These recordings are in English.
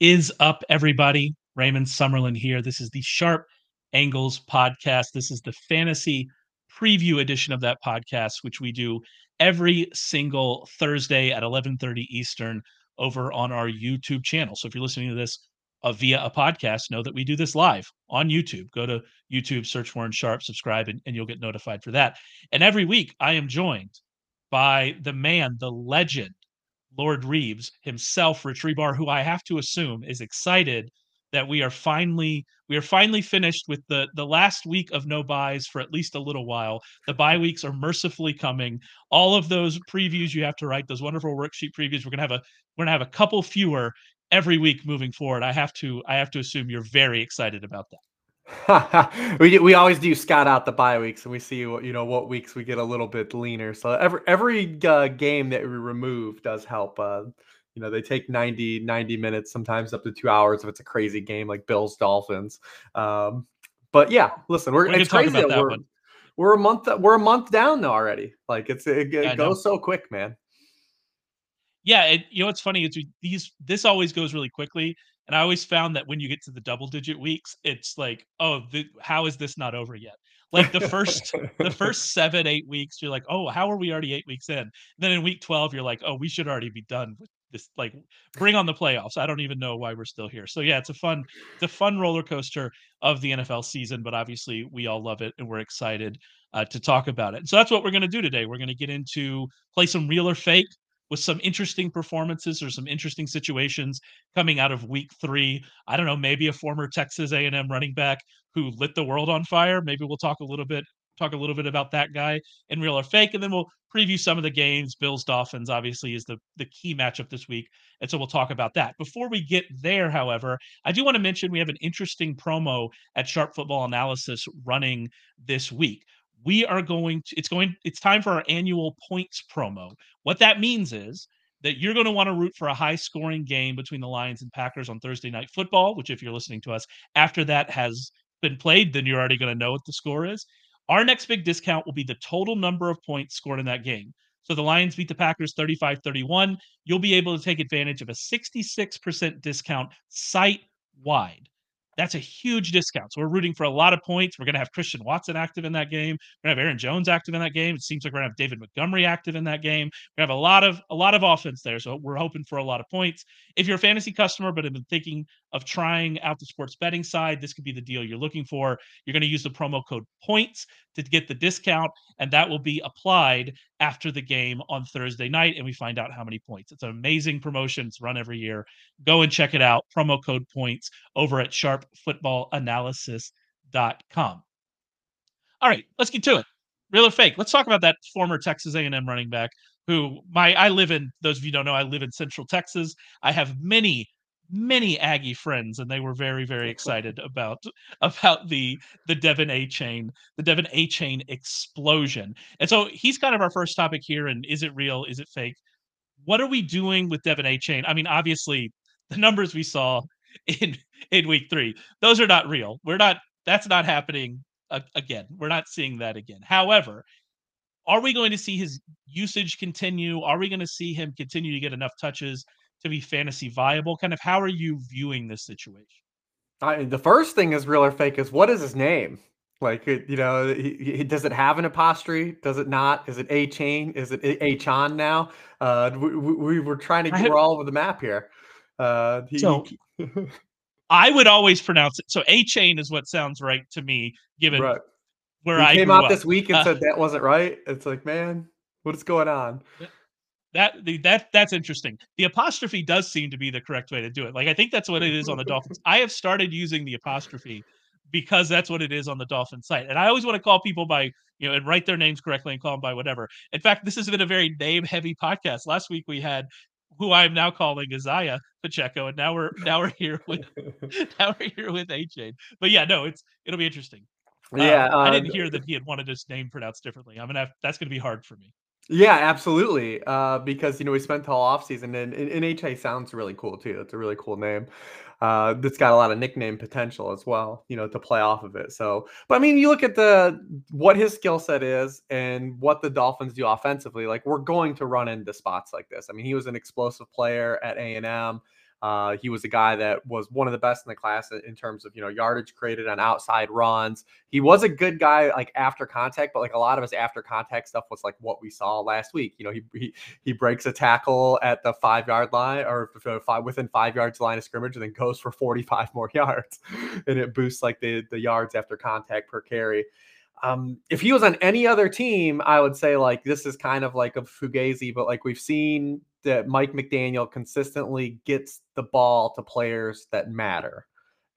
Is up, everybody? Raymond Summerlin here. This is the Sharp Angles podcast. This is the fantasy preview edition of that podcast, which we do every single Thursday at 11:30 Eastern over on our YouTube channel. So if you're listening to this uh, via a podcast, know that we do this live on YouTube. Go to YouTube, search Warren Sharp, subscribe, and, and you'll get notified for that. And every week, I am joined by the man, the legend, Lord Reebs himself, Rich Hribar, who I have to assume is excited that we are finally we are finally finished with the the last week of no byes for at least a little while. The bye weeks are mercifully coming. All of those previews you have to write, those wonderful worksheet previews, we're gonna have a we're gonna have a couple fewer every week moving forward. I have to I have to assume you're very excited about that. we we always do scout out the bye weeks and we see what you know what weeks we get a little bit leaner. So every every uh, game that we remove does help. Uh, you know they take 90 90 minutes sometimes up to two hours if it's a crazy game like bills dolphins um, but yeah listen we're we it's crazy that we're, one. we're a month we're a month down though already like it's it, it yeah, goes so quick man yeah it, you know what's funny is these this always goes really quickly and I always found that when you get to the double digit weeks, it's like, oh, the, how is this not over yet? Like the first the first seven eight weeks, you're like, oh, how are we already eight weeks in? And then in week twelve, you're like, oh, we should already be done with this. Like, bring on the playoffs. I don't even know why we're still here. So yeah, it's a fun it's a fun roller coaster of the NFL season, but obviously we all love it and we're excited uh, to talk about it. So that's what we're going to do today. We're going to get into play some real or fake with some interesting performances or some interesting situations coming out of week three. I don't know, maybe a former Texas A&M running back who lit the world on fire. Maybe we'll talk a little bit talk a little bit about that guy in real or fake, and then we'll preview some of the games. Bills Dolphins obviously is the the key matchup this week, and so we'll talk about that. Before we get there, however, I do want to mention we have an interesting promo at Sharp Football Analysis running this week we are going to it's going it's time for our annual points promo. What that means is that you're going to want to root for a high scoring game between the lions and packers on thursday night football which if you're listening to us after that has been played then you're already going to know what the score is. Our next big discount will be the total number of points scored in that game. So the lions beat the packers 35-31 you'll be able to take advantage of a 66% discount site wide that's a huge discount. So we're rooting for a lot of points. We're going to have Christian Watson active in that game. We're going to have Aaron Jones active in that game. It seems like we're going to have David Montgomery active in that game. We're going to have a lot of a lot of offense there. So we're hoping for a lot of points. If you're a fantasy customer but have been thinking of trying out the sports betting side, this could be the deal you're looking for. You're going to use the promo code points to get the discount, and that will be applied after the game on Thursday night, and we find out how many points. It's an amazing promotion. It's run every year. Go and check it out. Promo code points over at sharpfootballanalysis.com. All right, let's get to it. Real or fake? Let's talk about that former Texas A&M running back who my I live in. Those of you don't know, I live in Central Texas. I have many many Aggie friends, and they were very, very excited about about the the De'Von Achane, the De'Von Achane explosion. And so he's kind of our first topic here. And is it real? Is it fake? What are we doing with De'Von Achane? I mean, obviously, the numbers we saw in in week three, those are not real. We're not. That's not happening again. We're not seeing that again. However, are we going to see his usage continue? Are we going to see him continue to get enough touches to be fantasy viable? Kind of how are you viewing this situation? I, the first thing is real or fake is what is his name? Like, you know, he, he, does it have an apostrophe? Does it not? Is it A Chain? Is it Achane now? Uh, we, we, were trying to get, we're all over the map here. Uh, he, so I would always pronounce it. So A Chain is what sounds right to me, given right. where he I came out up. this week and uh, said that wasn't right. It's like, man, what is going on? That the, that that's interesting. The apostrophe does seem to be the correct way to do it. Like I think that's what it is on the Dolphins. I have started using the apostrophe because that's what it is on the Dolphin site. And I always want to call people by, you know, and write their names correctly and call them by whatever. In fact, this has been a very name heavy podcast. Last week we had who I am now calling Isaiah Pacheco, and now we're now we're here with now we're here with Achane. But yeah, no, it's it'll be interesting. Yeah, um, I didn't um, hear that he had wanted his name pronounced differently. I'm gonna have, that's gonna be hard for me. Yeah, absolutely. Uh, because you know we spent the whole off season, and, and, and HA sounds really cool too. It's a really cool name. Uh, that's got a lot of nickname potential as well. You know, to play off of it. So, but I mean, you look at the what his skill set is and what the Dolphins do offensively. Like we're going to run into spots like this. I mean, he was an explosive player at A and M. Uh, he was a guy that was one of the best in the class in terms of you know yardage created on outside runs. He was a good guy like after contact, but like a lot of his after contact stuff was like what we saw last week. You know, he he, he breaks a tackle at the five yard line or five within five yards line of scrimmage, and then goes for forty five more yards, and it boosts like the the yards after contact per carry. Um, if he was on any other team, I would say like this is kind of like a Fugazi, but like we've seen that Mike McDaniel consistently gets the ball to players that matter.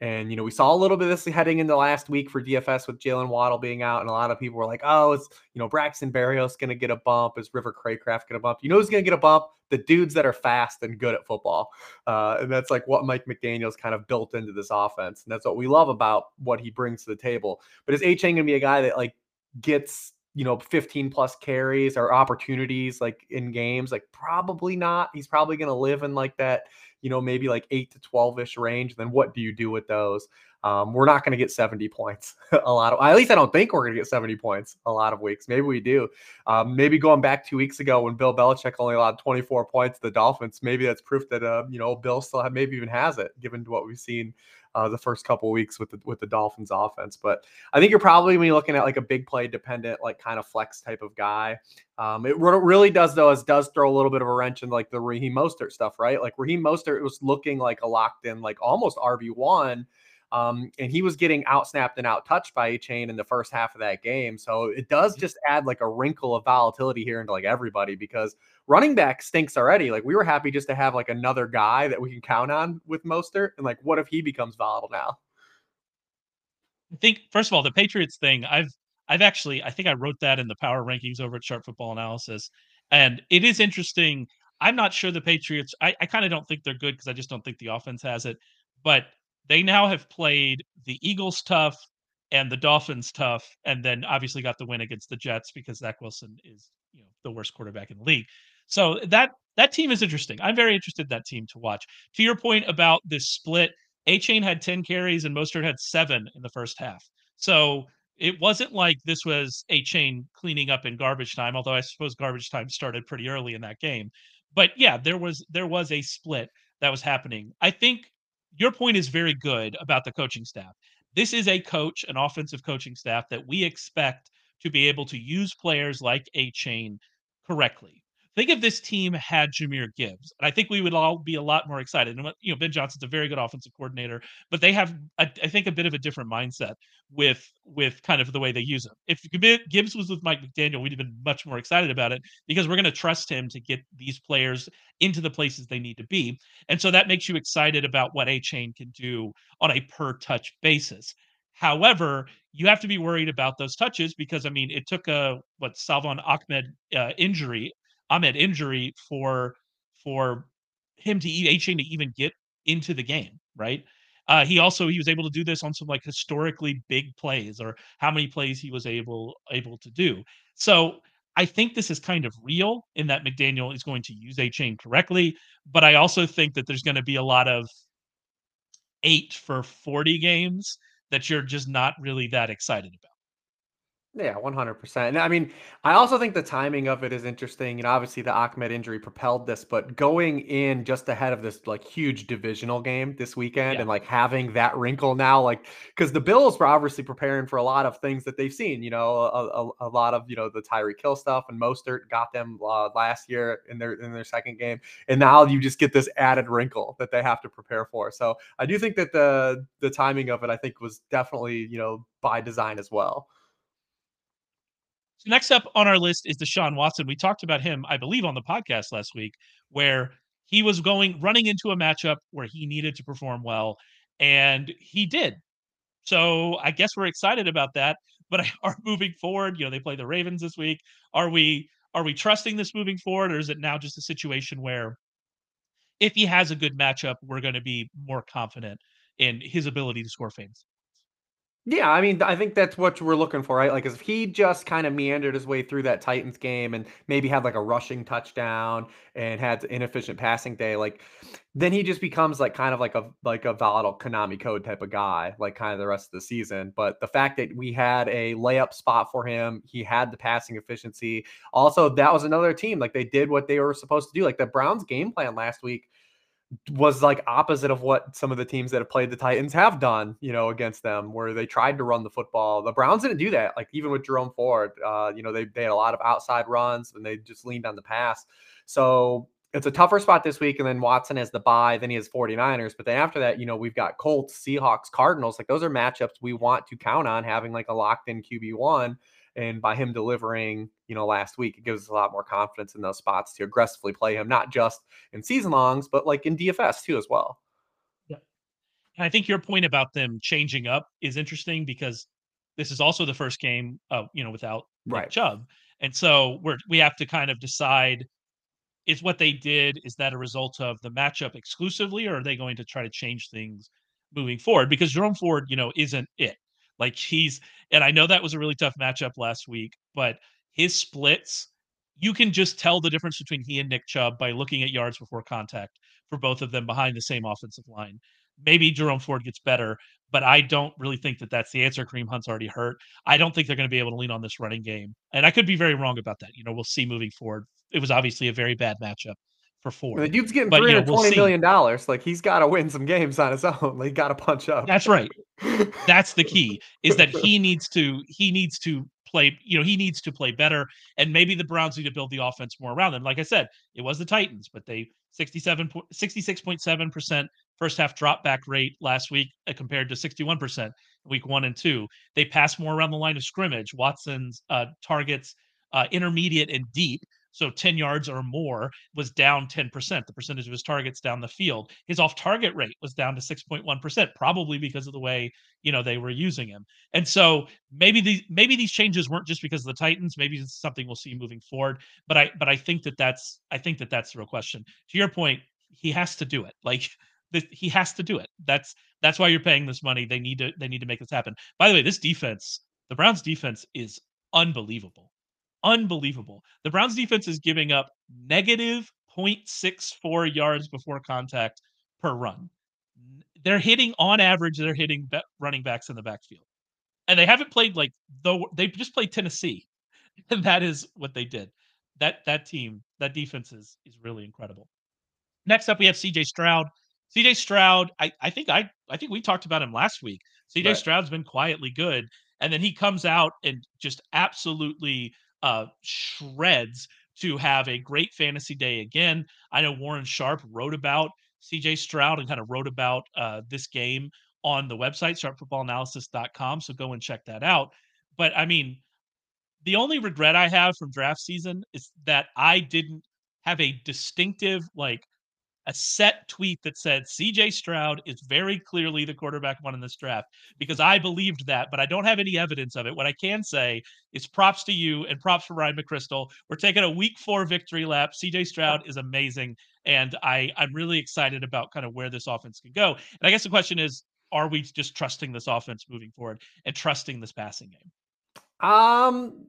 And you know, we saw a little bit of this heading into last week for DFS with Jaylen Waddle being out, and a lot of people were like, "Oh, it's you know Braxton Berrios going to get a bump? Is River Cracraft going to bump? You know who's going to get a bump? The dudes that are fast and good at football." Uh, and that's like what Mike McDaniel's kind of built into this offense, and that's what we love about what he brings to the table. But is Achane going to be a guy that like gets you know 15 plus carries or opportunities like in games? Like probably not. He's probably going to live in like that you know, maybe like eight to 12 ish range, then what do you do with those? Um, we're not going to get 70 points a lot of, at least I don't think we're going to get 70 points a lot of weeks. Maybe we do. Um, maybe going back two weeks ago when Bill Belichick only allowed 24 points to the Dolphins, maybe that's proof that, uh, you know, Bill still have, maybe even has it given to what we've seen uh, the first couple weeks with the with the Dolphins offense. But I think you're probably you're looking at like a big play dependent, like kind of flex type of guy. Um, it really does though, is does throw a little bit of a wrench in like the Raheem Mostert stuff, right? Like Raheem Mostert was looking like a locked in, like almost RB one. Um, and he was getting out snapped and out touched by Achane in the first half of that game. So it does just add like a wrinkle of volatility here into like everybody because running back stinks already. Like we were happy just to have like another guy that we can count on with Mostert. And like, what if he becomes volatile now? I think first of all, the Patriots thing, I've I've actually I think I wrote that in the power rankings over at Sharp Football Analysis. And it is interesting. I'm not sure the Patriots, I, I kind of don't think they're good because I just don't think the offense has it. But they now have played the Eagles tough and the Dolphins tough, and then obviously got the win against the Jets because Zach Wilson is you know the worst quarterback in the league. So that that team is interesting. I'm very interested in that team to watch. To your point about this split, Achane had 10 carries and Mostert had seven in the first half. So it wasn't like this was Achane cleaning up in garbage time, although I suppose garbage time started pretty early in that game. But yeah, there was there was a split that was happening. I think your point is very good about the coaching staff. This is a coach, an offensive coaching staff that we expect to be able to use players like Achane correctly. Think if this team had Jahmyr Gibbs, and I think we would all be a lot more excited. And you know, Ben Johnson's a very good offensive coordinator, but they have, I, I think, a bit of a different mindset with with kind of the way they use him. If Gibbs was with Mike McDaniel, we'd have been much more excited about it because we're going to trust him to get these players into the places they need to be, and so that makes you excited about what Achane can do on a per touch basis. However, you have to be worried about those touches because I mean, it took a what Salvon Ahmed uh, injury Ahmed injury for for him to Achane to even get into the game, right? Uh, he also he was able to do this on some like historically big plays or how many plays he was able able to do. So I think this is kind of real in that McDaniel is going to use Achane correctly, but I also think that there's going to be a lot of eight for 40 games that you're just not really that excited about. Yeah, 100%. And I mean, I also think the timing of it is interesting. And obviously, the Ahmed injury propelled this, but going in just ahead of this like huge divisional game this weekend Yeah. and like having that wrinkle now, like, because the Bills were obviously preparing for a lot of things that they've seen, you know, a, a, a lot of, you know, the Tyreek Hill stuff and Mostert got them uh, last year in their in their second game. And now you just get this added wrinkle that they have to prepare for. So I do think that the the timing of it, I think, was definitely, you know, by design as well. So next up on our list is Deshaun Watson. We talked about him, I believe, on the podcast last week, where he was going running into a matchup where he needed to perform well, and he did. So I guess we're excited about that. But are moving forward, you know, they play the Ravens this week. Are we are we trusting this moving forward, or is it now just a situation where if he has a good matchup, we're going to be more confident in his ability to score fans? Yeah, I mean, I think that's what we're looking for, right? Like, if he just kind of meandered his way through that Titans game and maybe had like a rushing touchdown and had an inefficient passing day, like, then he just becomes like kind of like a like a volatile Konami code type of guy, like kind of the rest of the season. But the fact that we had a layup spot for him, he had the passing efficiency. Also, that was another team like they did what they were supposed to do. Like the Browns game plan last week was like opposite of what some of the teams that have played the Titans have done, you know, against them, where they tried to run the football. The Browns didn't do that. Like even with Jerome Ford, uh, you know, they, they had a lot of outside runs and they just leaned on the pass. So it's a tougher spot this week. And then Watson has the bye, then he has 49ers. But then after that, you know, we've got Colts, Seahawks, Cardinals. Like those are matchups we want to count on having like a locked in QB1. And by him delivering, you know, last week, it gives us a lot more confidence in those spots to aggressively play him, not just in season longs, but like in DFS too, as well. Yeah. And I think your point about them changing up is interesting because this is also the first game, uh, you know, without right. Nick Chubb. And so we're we have to kind of decide is what they did is that a result of the matchup exclusively or are they going to try to change things moving forward because Jerome Ford, you know, isn't it. Like he's and I know that was a really tough matchup last week, but his splits, you can just tell the difference between he and Nick Chubb by looking at yards before contact for both of them behind the same offensive line. Maybe Jerome Ford gets better, but I don't really think that that's the answer. Kareem Hunt's already hurt. I don't think they're going to be able to lean on this running game, and I could be very wrong about that. You know, we'll see moving forward. It was obviously a very bad matchup for Ford. The dude's getting three hundred twenty you know, we'll million dollars. Like he's got to win some games on his own. Like, he got to punch up. That's right. That's the key. Is that he needs to he needs to play. You know, he needs to play better. And maybe the Browns need to build the offense more around them. Like I said, it was the Titans, but they 67 66.7 percent first half drop back rate last week uh, compared to 61 percent week one and two. They pass more around the line of scrimmage. Watson's uh, targets uh, intermediate and deep so 10 yards or more was down 10%. The percentage of his targets down the field. His off target rate was down to 6.1%, probably because of the way, you know, they were using him. And so maybe these maybe these changes weren't just because of the Titans, maybe it's something we'll see moving forward, but I but I think that that's I think that that's the real question. To your point, he has to do it. Like he has to do it. That's that's why you're paying this money. They need to they need to make this happen. By the way, this defense, the Browns defense is unbelievable unbelievable. The Browns defense is giving up negative 0.64 yards before contact per run. They're hitting on average, they're hitting running backs in the backfield. And they haven't played like though they just played Tennessee. And that is what they did. That that team, that defense is is really incredible. Next up we have CJ Stroud. CJ Stroud, I, I think I I think we talked about him last week. CJ right. Stroud's been quietly good. And then he comes out and just absolutely uh, shreds to have a great fantasy day again. I know Warren Sharp wrote about CJ Stroud and kind of wrote about uh, this game on the website, sharpfootballanalysis.com. So go and check that out. But I mean, the only regret I have from draft season is that I didn't have a distinctive, like, a set tweet that said CJ Stroud is very clearly the quarterback one in this draft because I believed that, but I don't have any evidence of it. What I can say is props to you and props for Ryan McCrystal. We're taking a week four victory lap. CJ Stroud is amazing. And I, I'm really excited about kind of where this offense can go. And I guess the question is, are we just trusting this offense moving forward and trusting this passing game? Um,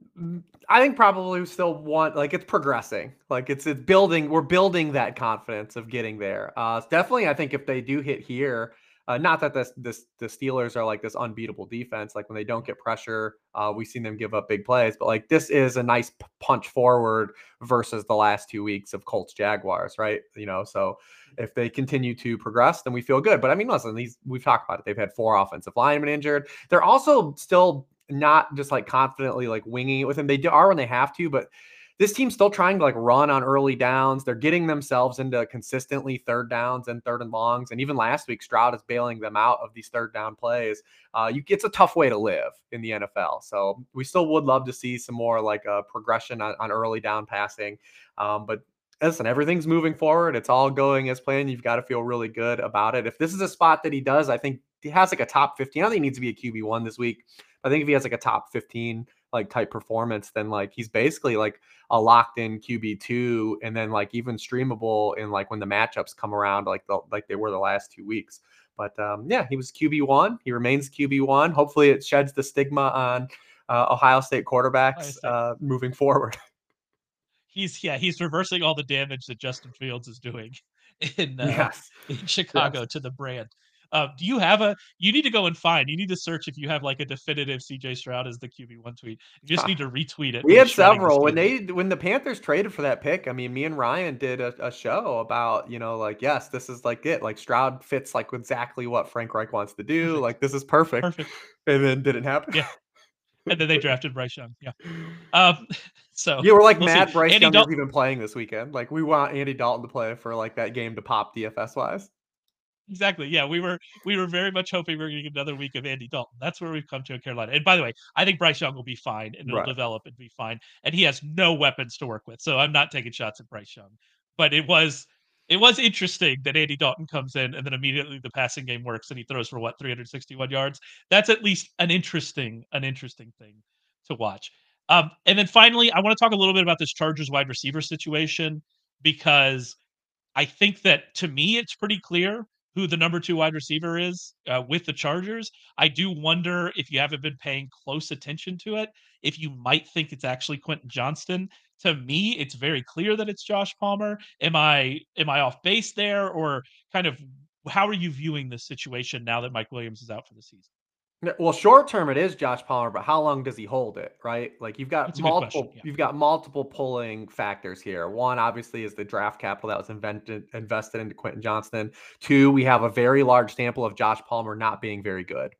I think probably we still want like it's progressing, like it's it's building. We're building that confidence of getting there. Uh, definitely, I think if they do hit here, uh, not that this this the Steelers are like this unbeatable defense. Like when they don't get pressure, uh, we've seen them give up big plays. But like this is a nice punch forward versus the last two weeks of Colts Jaguars, right? You know, so if they continue to progress, then we feel good. But I mean, listen, these we've talked about it. They've had four offensive linemen injured. They're also still not just like confidently like winging it with him. They are when they have to, but this team's still trying to like run on early downs. They're getting themselves into consistently third downs and third and longs. And even last week, Stroud is bailing them out of these third down plays. Uh, you, it's a tough way to live in the NFL. So we still would love to see some more like a uh, progression on, on early down passing. Um, but listen, everything's moving forward. It's all going as planned. You've got to feel really good about it. If this is a spot that he does, I think he has like a top 15. I think he needs to be a QB1 this week. I think if he has like a top 15 like type performance, then like he's basically like a locked in QB two, and then like even streamable in like when the matchups come around, like the like they were the last two weeks. But um, yeah, he was QB one. He remains QB one. Hopefully, it sheds the stigma on uh, Ohio State quarterbacks uh, moving forward. He's yeah, he's reversing all the damage that Justin Fields is doing in uh, yes. in Chicago yes. to the brand. Uh, do you have a you need to go and find you need to search if you have, like, a definitive CJ Stroud as the QB1 tweet. You just need to retweet it We and had shredding the several when they when the Panthers traded for that pick, I mean, me and Ryan did a a show about, you know, like, "Yes, this is, like, it, like, Stroud fits, like, exactly what Frank Reich wants to do, Perfect. like, this is perfect." Perfect. And then didn't happen. Yeah. And then they drafted Bryce Young, yeah. Um, so, Yeah, we're, like, we'll see. mad Bryce Andy Young is Dal even playing this weekend, like, we want Andy Dalton to play for, like, that game to pop DFS-wise. Exactly, yeah, we were we were very much hoping we were gonna get another week of Andy Dalton. That's where we've come to in Carolina, and by the way, I think Bryce Young will be fine, and it'll Right. develop and be fine, and he has no weapons to work with, so I'm not taking shots at Bryce Young. But it was it was interesting that Andy Dalton comes in, and then immediately the passing game works, and he throws for what, 361 yards? That's at least an interesting an interesting thing to watch. Um, and then finally, I wanna talk a little bit about this Chargers wide receiver situation because I think that, to me, it's pretty clear who the number 2 wide receiver is, uh, with the Chargers. I do wonder if you haven't been paying close attention to it, if you might think it's actually Quentin Johnston. To me, it's very clear that it's Josh Palmer. Am I am I off base there, or kind of how are you viewing this situation now that Mike Williams is out for the season? Well, short term, it is Josh Palmer, but how long does he hold it, right? Like, you've got That's question, multiple yeah. you've got multiple pulling factors here. 1, obviously, is the draft capital that was invented invested into Quentin Johnston. 2, we have a very large sample of Josh Palmer not being very good.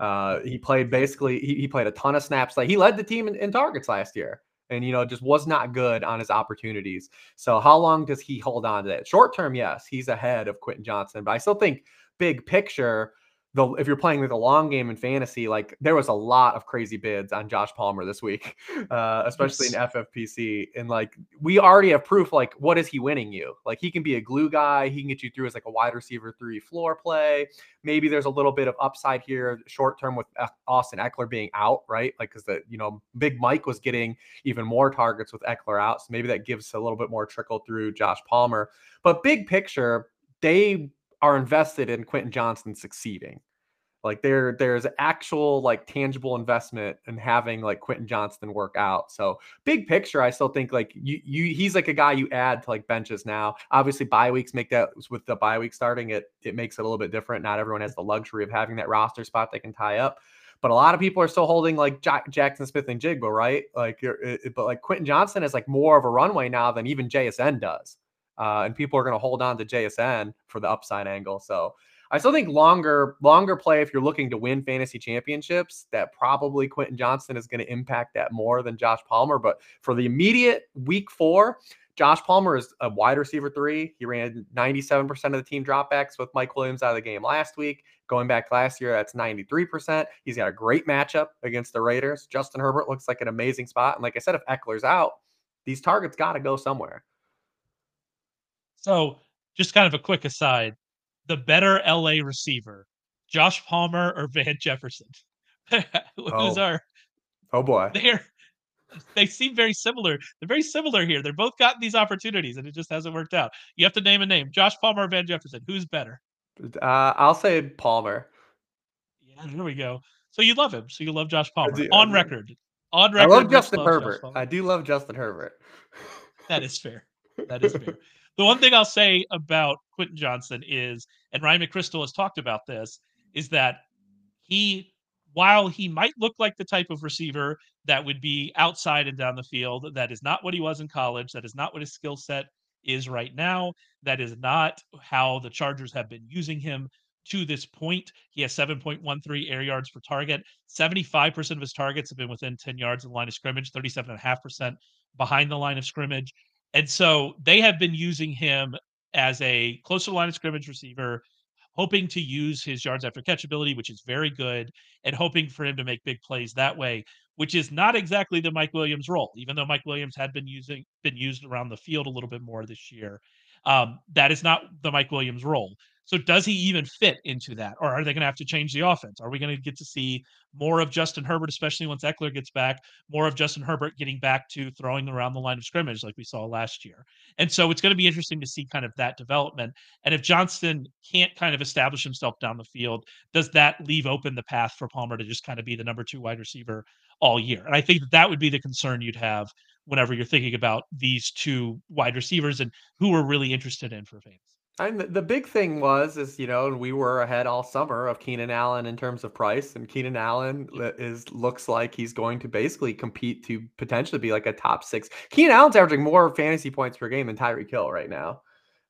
Uh, he played basically he he played a ton of snaps, like, he led the team in in targets last year and, you know, just was not good on his opportunities. So, how long does he hold on to that? Short term, yes, he's ahead of Quentin Johnston, but I still think big picture, the if you're playing with a long game in fantasy, like, there was a lot of crazy bids on Josh Palmer this week, uh, especially in FFPC, and, like, we already have proof, like, what is he winning you? Like, he can be a glue guy, he can get you through as, like, a wide receiver 3 floor play. Maybe there's a little bit of upside here short term with Austin Ekeler being out, right? Like because the you know, Big Mike was getting even more targets with Ekeler out, so maybe that gives a little bit more trickle through Josh Palmer. But big picture, they are invested in Quentin Johnston succeeding. Like, there there's actual, like, tangible investment in having, like, Quentin Johnston work out. So, big picture, I still think, like, you you he's like a guy you add to, like, benches now. Obviously, bye weeks make that with the bye week starting, it it makes it a little bit different. Not everyone has the luxury of having that roster spot they can tie up. But a lot of people are still holding, like, Ja Jaxon Smith-Njigba, right? Like, eh, but, like, Quentin Johnston is, like, more of a runway now than even JSN does. Uh, and people are gonna hold on to JSN for the upside angle. So, I still think longer longer play if you're looking to win fantasy championships, that probably Quentin Johnston is gonna impact that more than Josh Palmer. But for the immediate week 4, Josh Palmer is a wide receiver 3. He ran 97% of the team dropbacks with Mike Williams out of the game last week. Going back to last year, that's 93%. He's got a great matchup against the Raiders. Justin Herbert looks like an amazing spot. And like I said, if Ekeler's out, these targets gotta go somewhere. So, just kind of a quick aside, the better LA receiver, Josh Palmer or Van Jefferson? Who's Oh. our Oh, boy. they're they seem very similar. They're very similar here. They're both gotten these opportunities, and it just hasn't worked out. You have to name a name. Josh Palmer or Van Jefferson, who's better? Uh, I'll say Palmer. Yeah, there we go. So you love him. So you love Josh Palmer. do, On record. On I love Justin Herbert. I do love Justin Herbert. That is fair. That is fair. The one thing I'll say about Quentin Johnston is, and Ryan McCrystal has talked about this, is that he while he might look like the type of receiver that would be outside and down the field, that is not what he was in college, that is not what his skill set is right now, that is not how the Chargers have been using him to this point. He has 7.13 air yards per target. 75% of his targets have been within 10 yards of the line of scrimmage, 37.5% behind the line of scrimmage. And so they have been using him as a closer line of scrimmage receiver, hoping to use his yards after catch ability, which is very good, and hoping for him to make big plays that way, which is not exactly the Mike Williams role, even though Mike Williams had been using been used around the field a little bit more this year. Um, that is not the Mike Williams role. So does he even fit into that? Or are they gonna have to change the offense? Are we gonna get to see more of Justin Herbert, especially once Ekeler gets back, more of Justin Herbert getting back to throwing around the line of scrimmage like we saw last year? And so it's gonna be interesting to see kind of that development. And if Johnston can't kind of establish himself down the field, does that leave open the path for Palmer to just kinda be the number 2 wide receiver all year? And I think that that would be the concern you'd have whenever you're thinking about these 2 wide receivers and who we're really interested in for fans. And the the big thing was is, you know, we were ahead all summer of Keenan Allen in terms of price, and Keenan Allen is looks like he's going to basically compete to potentially be like a top 6 Keenan Allen's averaging more fantasy points per game than Tyreek Hill right now,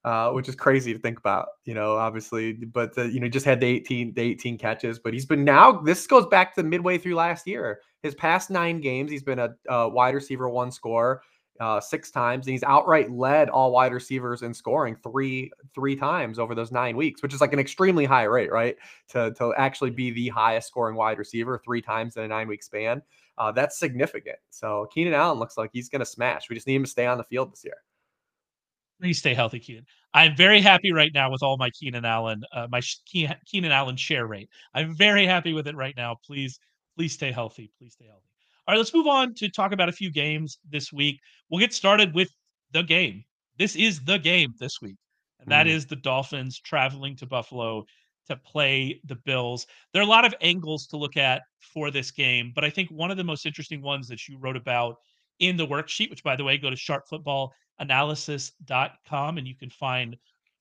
uh, which is crazy to think about, you know, obviously, but, uh, you know, just had the 18 the 18 catches, but he's been now this goes back to midway through last year. His past 9 games, he's been a a wide receiver 1 scorer, uh, 6 times, and he's outright led all wide receivers in scoring 3 3 times over those 9 weeks, which is like an extremely high rate, right? To to actually be the highest scoring wide receiver 3 times in a 9-week span, uh, that's significant. So Keenan Allen looks like he's gonna smash. We just need him to stay on the field this year. Please stay healthy, Keenan. I'm very happy right now with all my Keenan Allen, uh, my Keenan Allen share rate. I'm very happy with it right now. Please, please stay healthy. Please stay healthy. All right, let's move on to talk about a few games this week. We'll get started with the game. This is the game this week, and that Mm. is the Dolphins traveling to Buffalo to play the Bills. There are a lot of angles to look at for this game, but I think one of the most interesting ones that you wrote about in the worksheet, which by the way, go to sharpfootballanalysis.com and you can find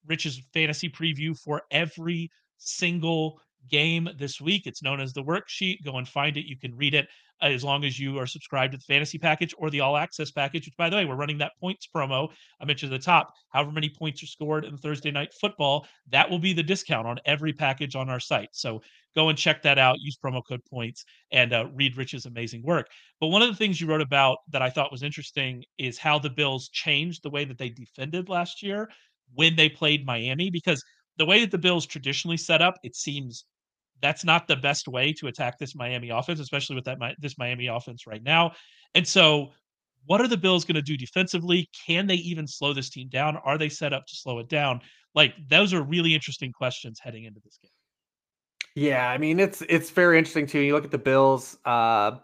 Rich's fantasy preview for every single game this week. It's known as the worksheet. Go and find it. You can read it as long as you are subscribed to the fantasy package or the all access package, which by the way, we're running that points promo. I mentioned at the top, however many points are scored in Thursday night football, that will be the discount on every package on our site. So go and check that out. Use promo code points and uh, read Rich's amazing work. But one of the things you wrote about that I thought was interesting is how the Bills changed the way that they defended last year when they played Miami, because the way that the Bills traditionally set up, it seems that's not the best way to attack this Miami offense, especially with that this Miami offense right now. And so, what are the Bills going to do defensively? Can they even slow this team down? Are they set up to slow it down? Like those are really interesting questions heading into this game. Yeah, I mean, it's it's very interesting too. You look at the Bills, uh,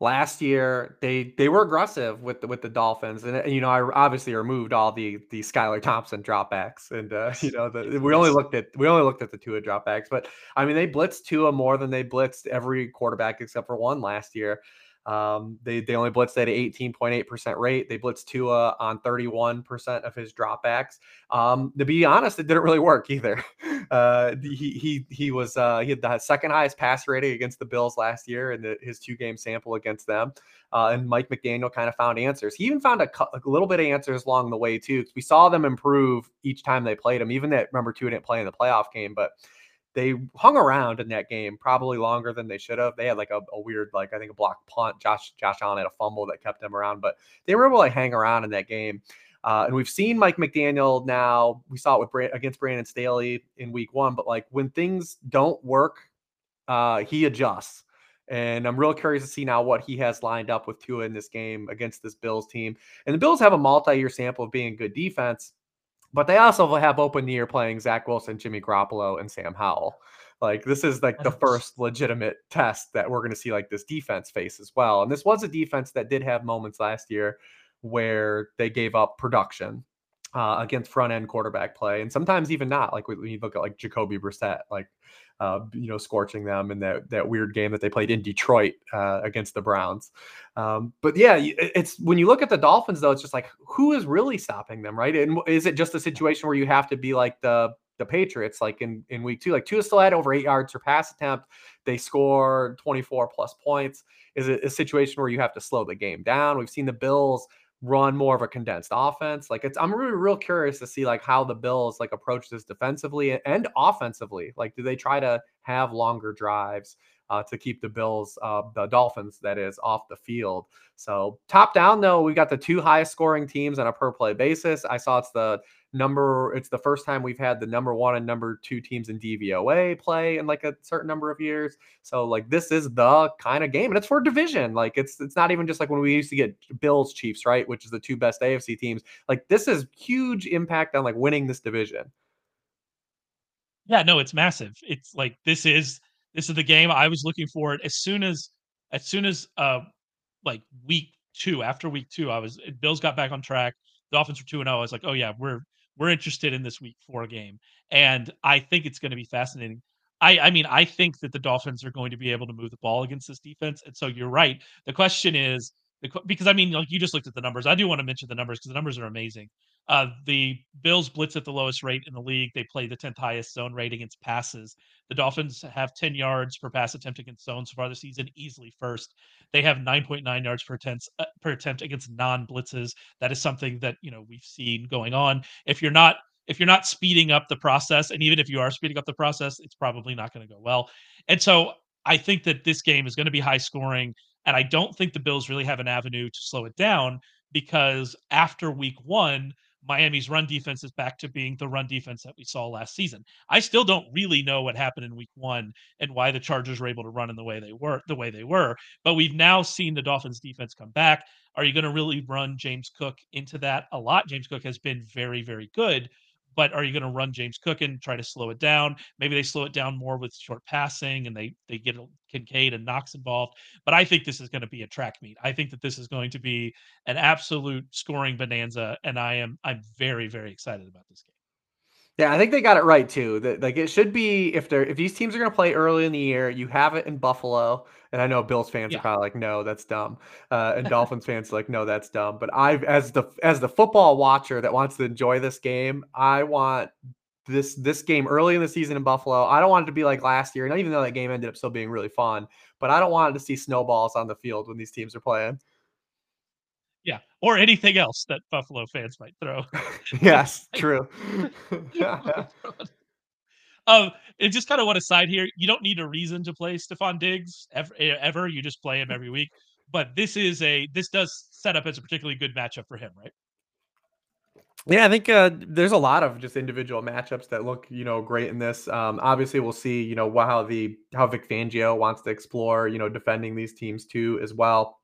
last year, they they were aggressive with the with the Dolphins, and, you know, I obviously removed all the the Skylar Thompson dropbacks, and uh, you know, the, we only looked at we only looked at the Tua dropbacks, but I mean, they blitzed Tua more than they blitzed every quarterback except for one last year. Um, they they only blitzed at an 18.8% rate. They blitzed Tua on 31% of his dropbacks. Um, to be honest, it didn't really work either. Uh, he he he was uh, he had the second highest pass rating against the Bills last year in the, his two game sample against them. Uh, and Mike McDaniel kind of found answers. He even found a, a little bit of answers along the way too. We saw them improve each time they played him. Even that number two didn't play in the playoff game, but they hung around in that game probably longer than they should have. They had like a, a weird, like I think a block punt. Josh Josh Allen had a fumble that kept them around, but they were able to hang around in that game. Uh, and we've seen Mike McDaniel now. We saw it with against Brandon Staley in Week One, but like when things don't work, uh, he adjusts. And I'm real curious to see now what he has lined up with Tua in this game against this Bills team. And the Bills have a multi-year sample of being a good defense. But they also have open the year playing Zach Wilson, Jimmy Garoppolo, and Sam Howell. Like this is like the first legitimate test that we're going to see like this defense face as well. And this was a defense that did have moments last year where they gave up production uh, against front end quarterback play, and sometimes even not. Like when you look at like Jacoby Brissett, like uh, you know, scorching them in that that weird game that they played in Detroit uh, against the Browns. Um, but yeah, it's when you look at the Dolphins though, it's just like who is really stopping them, right? And is it just a situation where you have to be like the the Patriots, like in in week two, like Tua still had over eight yards per pass attempt. They score 24 plus points. Is it a situation where you have to slow the game down? We've seen the Bills run more of a condensed offense. Like it's I'm really real curious to see like how the Bills like approach this defensively and offensively. Like do they try to have longer drives uh, to keep the Bills, uh, the Dolphins, that is, off the field? So top down though, we got the two highest scoring teams on a per play basis. I saw it's the number it's the first time we've had the number one and number two teams in DVOA play in like a certain number of years. So like this is the kind of game, and it's for division. Like it's it's not even just like when we used to get Bills Chiefs, right, which is the two best AFC teams. Like this is huge impact on like winning this division. Yeah, no, it's massive. It's like this is this is the game I was looking for it as soon as as soon as uh like week 2 after week 2 I was Bills got back on track. The Dolphins were 2 and 0. I was like, "Oh yeah, we're we're interested in this week 4 game." And I think it's going to be fascinating. I I mean, I think that the Dolphins are going to be able to move the ball against this defense. And so you're right. The question is because I mean, like you just looked at the numbers. I do want to mention the numbers because the numbers are amazing. Uh, the Bills blitz at the lowest rate in the league. They play the 10th highest zone rate against passes. The Dolphins have 10 yards per pass attempt against zone so far this season, easily first. They have 9.9 yards per attempt, uh, per attempt against non-blitzes. That is something that you know we've seen going on. If you're not if you're not speeding up the process, and even if you are speeding up the process, it's probably not going to go well. And so I think that this game is going to be high scoring, and I don't think the Bills really have an avenue to slow it down because after week one, Miami's run defense is back to being the run defense that we saw last season. I still don't really know what happened in week one and why the Chargers were able to run in the way they were, the way they were. But we've now seen the Dolphins defense come back. Are you going to really run James Cook into that a lot? James Cook has been very, very good. But are you going to run James Cook and try to slow it down? Maybe they slow it down more with short passing and they they get Kincaid and Knox involved. But I think this is going to be a track meet. I think that this is going to be an absolute scoring bonanza, and I am I'm very very excited about this game. Yeah, I think they got it right too. That like it should be if they're if these teams are going to play early in the year, you have it in Buffalo, and I know Bills fans are Yeah. kind of like, no, that's dumb, uh, and Dolphins fans are like, no, that's dumb. But I, as the as the football watcher that wants to enjoy this game, I want this this game early in the season in Buffalo. I don't want it to be like last year, not even though that game ended up still being really fun. But I don't want to see snowballs on the field when these teams are playing. Yeah, or anything else that Buffalo fans might throw. yes, true. Um, and just kind of want to side here. You don't need a reason to play Stefon Diggs ever. Ever, you just play him every week. But this is a this does set up as a particularly good matchup for him, right? Yeah, I think uh, there's a lot of just individual matchups that look, you know, great in this. Um, obviously, we'll see, you know, how the how Vic Fangio wants to explore, you know, defending these teams too as well.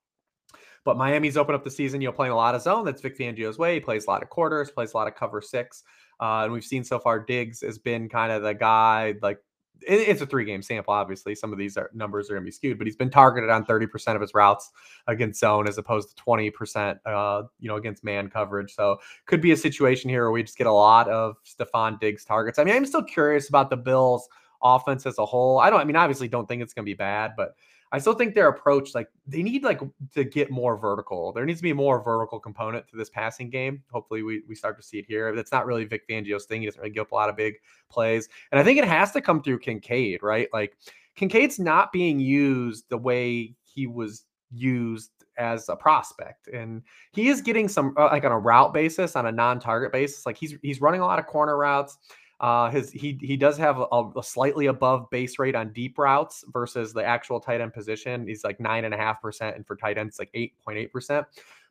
But Miami's opened up the season, you know, playing a lot of zone. That's Vic Fangio's way. He plays a lot of quarters, plays a lot of cover six. Uh, and we've seen so far Diggs has been kind of the guy, like it, it's a three game sample. Obviously, some of these are, numbers are going to be skewed, but he's been targeted on 30% of his routes against zone as opposed to 20%, uh, you know, against man coverage. So could be a situation here where we just get a lot of Stefon Diggs targets. I mean, I'm still curious about the Bills offense as a whole. I don't, I mean, obviously don't think it's going to be bad, but I still think their approach, like they need like to get more vertical. There needs to be a more vertical component to this passing game. Hopefully, we, we start to see it here. That's not really Vic Fangio's thing. He doesn't really give up a lot of big plays, and I think it has to come through Kincaid, right? Like Kincaid's not being used the way he was used as a prospect, and he is getting some uh, like on a route basis, on a non-target basis. Like he's he's running a lot of corner routes. Uh, his he he does have a, a, slightly above base rate on deep routes versus the actual tight end position. He's like nine and a half percent, and for tight ends, like eight point eight percent.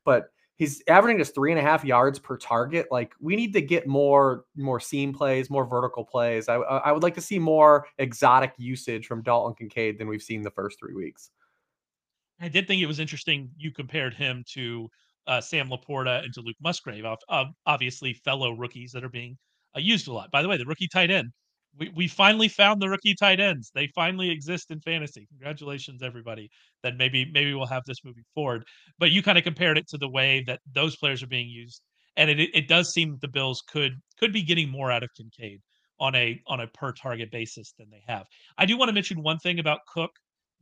But he's averaging just three and a half yards per target. Like we need to get more more seam plays, more vertical plays. I I would like to see more exotic usage from Dalton Kincaid than we've seen the first three weeks. I did think it was interesting you compared him to uh, Sam Laporta and to Luke Musgrave, obviously fellow rookies that are being uh, used a lot. By the way, the rookie tight end. We, we finally found the rookie tight ends. They finally exist in fantasy. Congratulations, everybody. Then maybe maybe we'll have this moving forward. But you kind of compared it to the way that those players are being used, and it it does seem that the Bills could could be getting more out of Kincaid on a on a per target basis than they have. I do want to mention one thing about Cook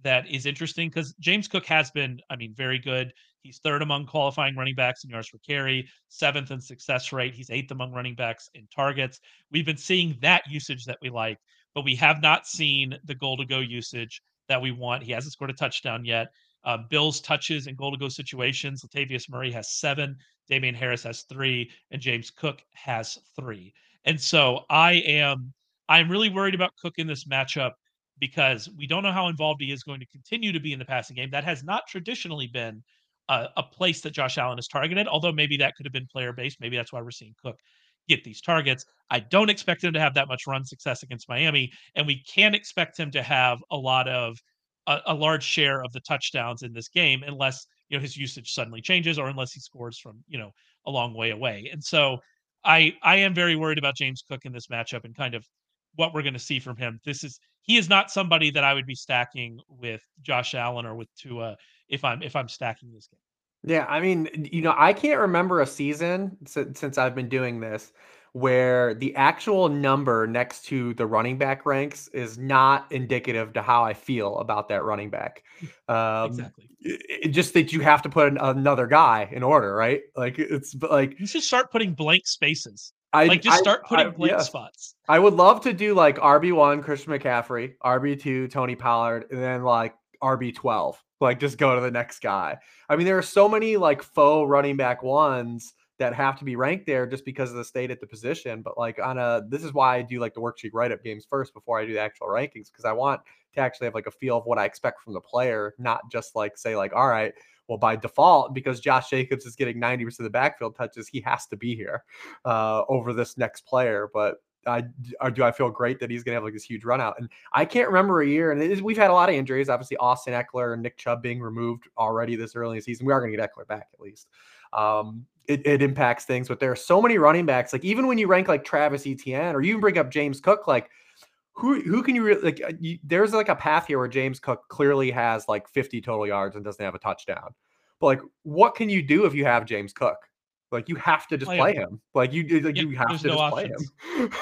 that is interesting because James Cook has been, I mean, very good. He's third among qualifying running backs in yards per carry, seventh in success rate. He's eighth among running backs in targets. We've been seeing that usage that we like, but we have not seen the goal to go usage that we want. He hasn't scored a touchdown yet. Uh, Bill's touches and goal to go situations. Latavius Murray has seven, Damien Harris has three, and James Cook has three. And so I am I'm really worried about Cook in this matchup because we don't know how involved he is going to continue to be in the passing game. That has not traditionally been a, a place that Josh Allen is targeted, although maybe that could have been player based. Maybe that's why we're seeing Cook get these targets. I don't expect him to have that much run success against Miami, and we can't expect him to have a lot of a, a, large share of the touchdowns in this game unless you know his usage suddenly changes or unless he scores from you know a long way away. And so I I am very worried about James Cook in this matchup and kind of what we're going to see from him. This is he is not somebody that I would be stacking with Josh Allen or with Tua if I'm if I'm stacking this game. Yeah, I mean, you know, I can't remember a season since, since I've been doing this where the actual number next to the running back ranks is not indicative to how I feel about that running back. Um, exactly. It, just that you have to put an, another guy in order, right? Like it's like you should start putting blank spaces. I like just start putting I, blank yes. spots. I would love to do like RB one Christian McCaffrey, RB two Tony Pollard, and then like RB twelve. Like just go to the next guy. I mean, there are so many like faux running back ones that have to be ranked there just because of the state at the position. But like on a, this is why I do like the worksheet write up games first before I do the actual rankings because I want to actually have like a feel of what I expect from the player, not just like say like, all right, well by default because Josh Jacobs is getting 90% of the backfield touches, he has to be here uh, over this next player. But I do I feel great that he's gonna have like this huge run out. And I can't remember a year, and we've had a lot of injuries. Obviously, Austin Ekeler and Nick Chubb being removed already this early in the season. We are gonna get Ekeler back at least. Um, it, it impacts things. But there are so many running backs. Like even when you rank like Travis Etienne or you even bring up James Cook, like who who can you really like? Uh, you, there's like a path here where James Cook clearly has like 50 total yards and doesn't have a touchdown. But like, what can you do if you have James Cook? Like you have to just play, play him. him. Like you like yeah, you have to no just options.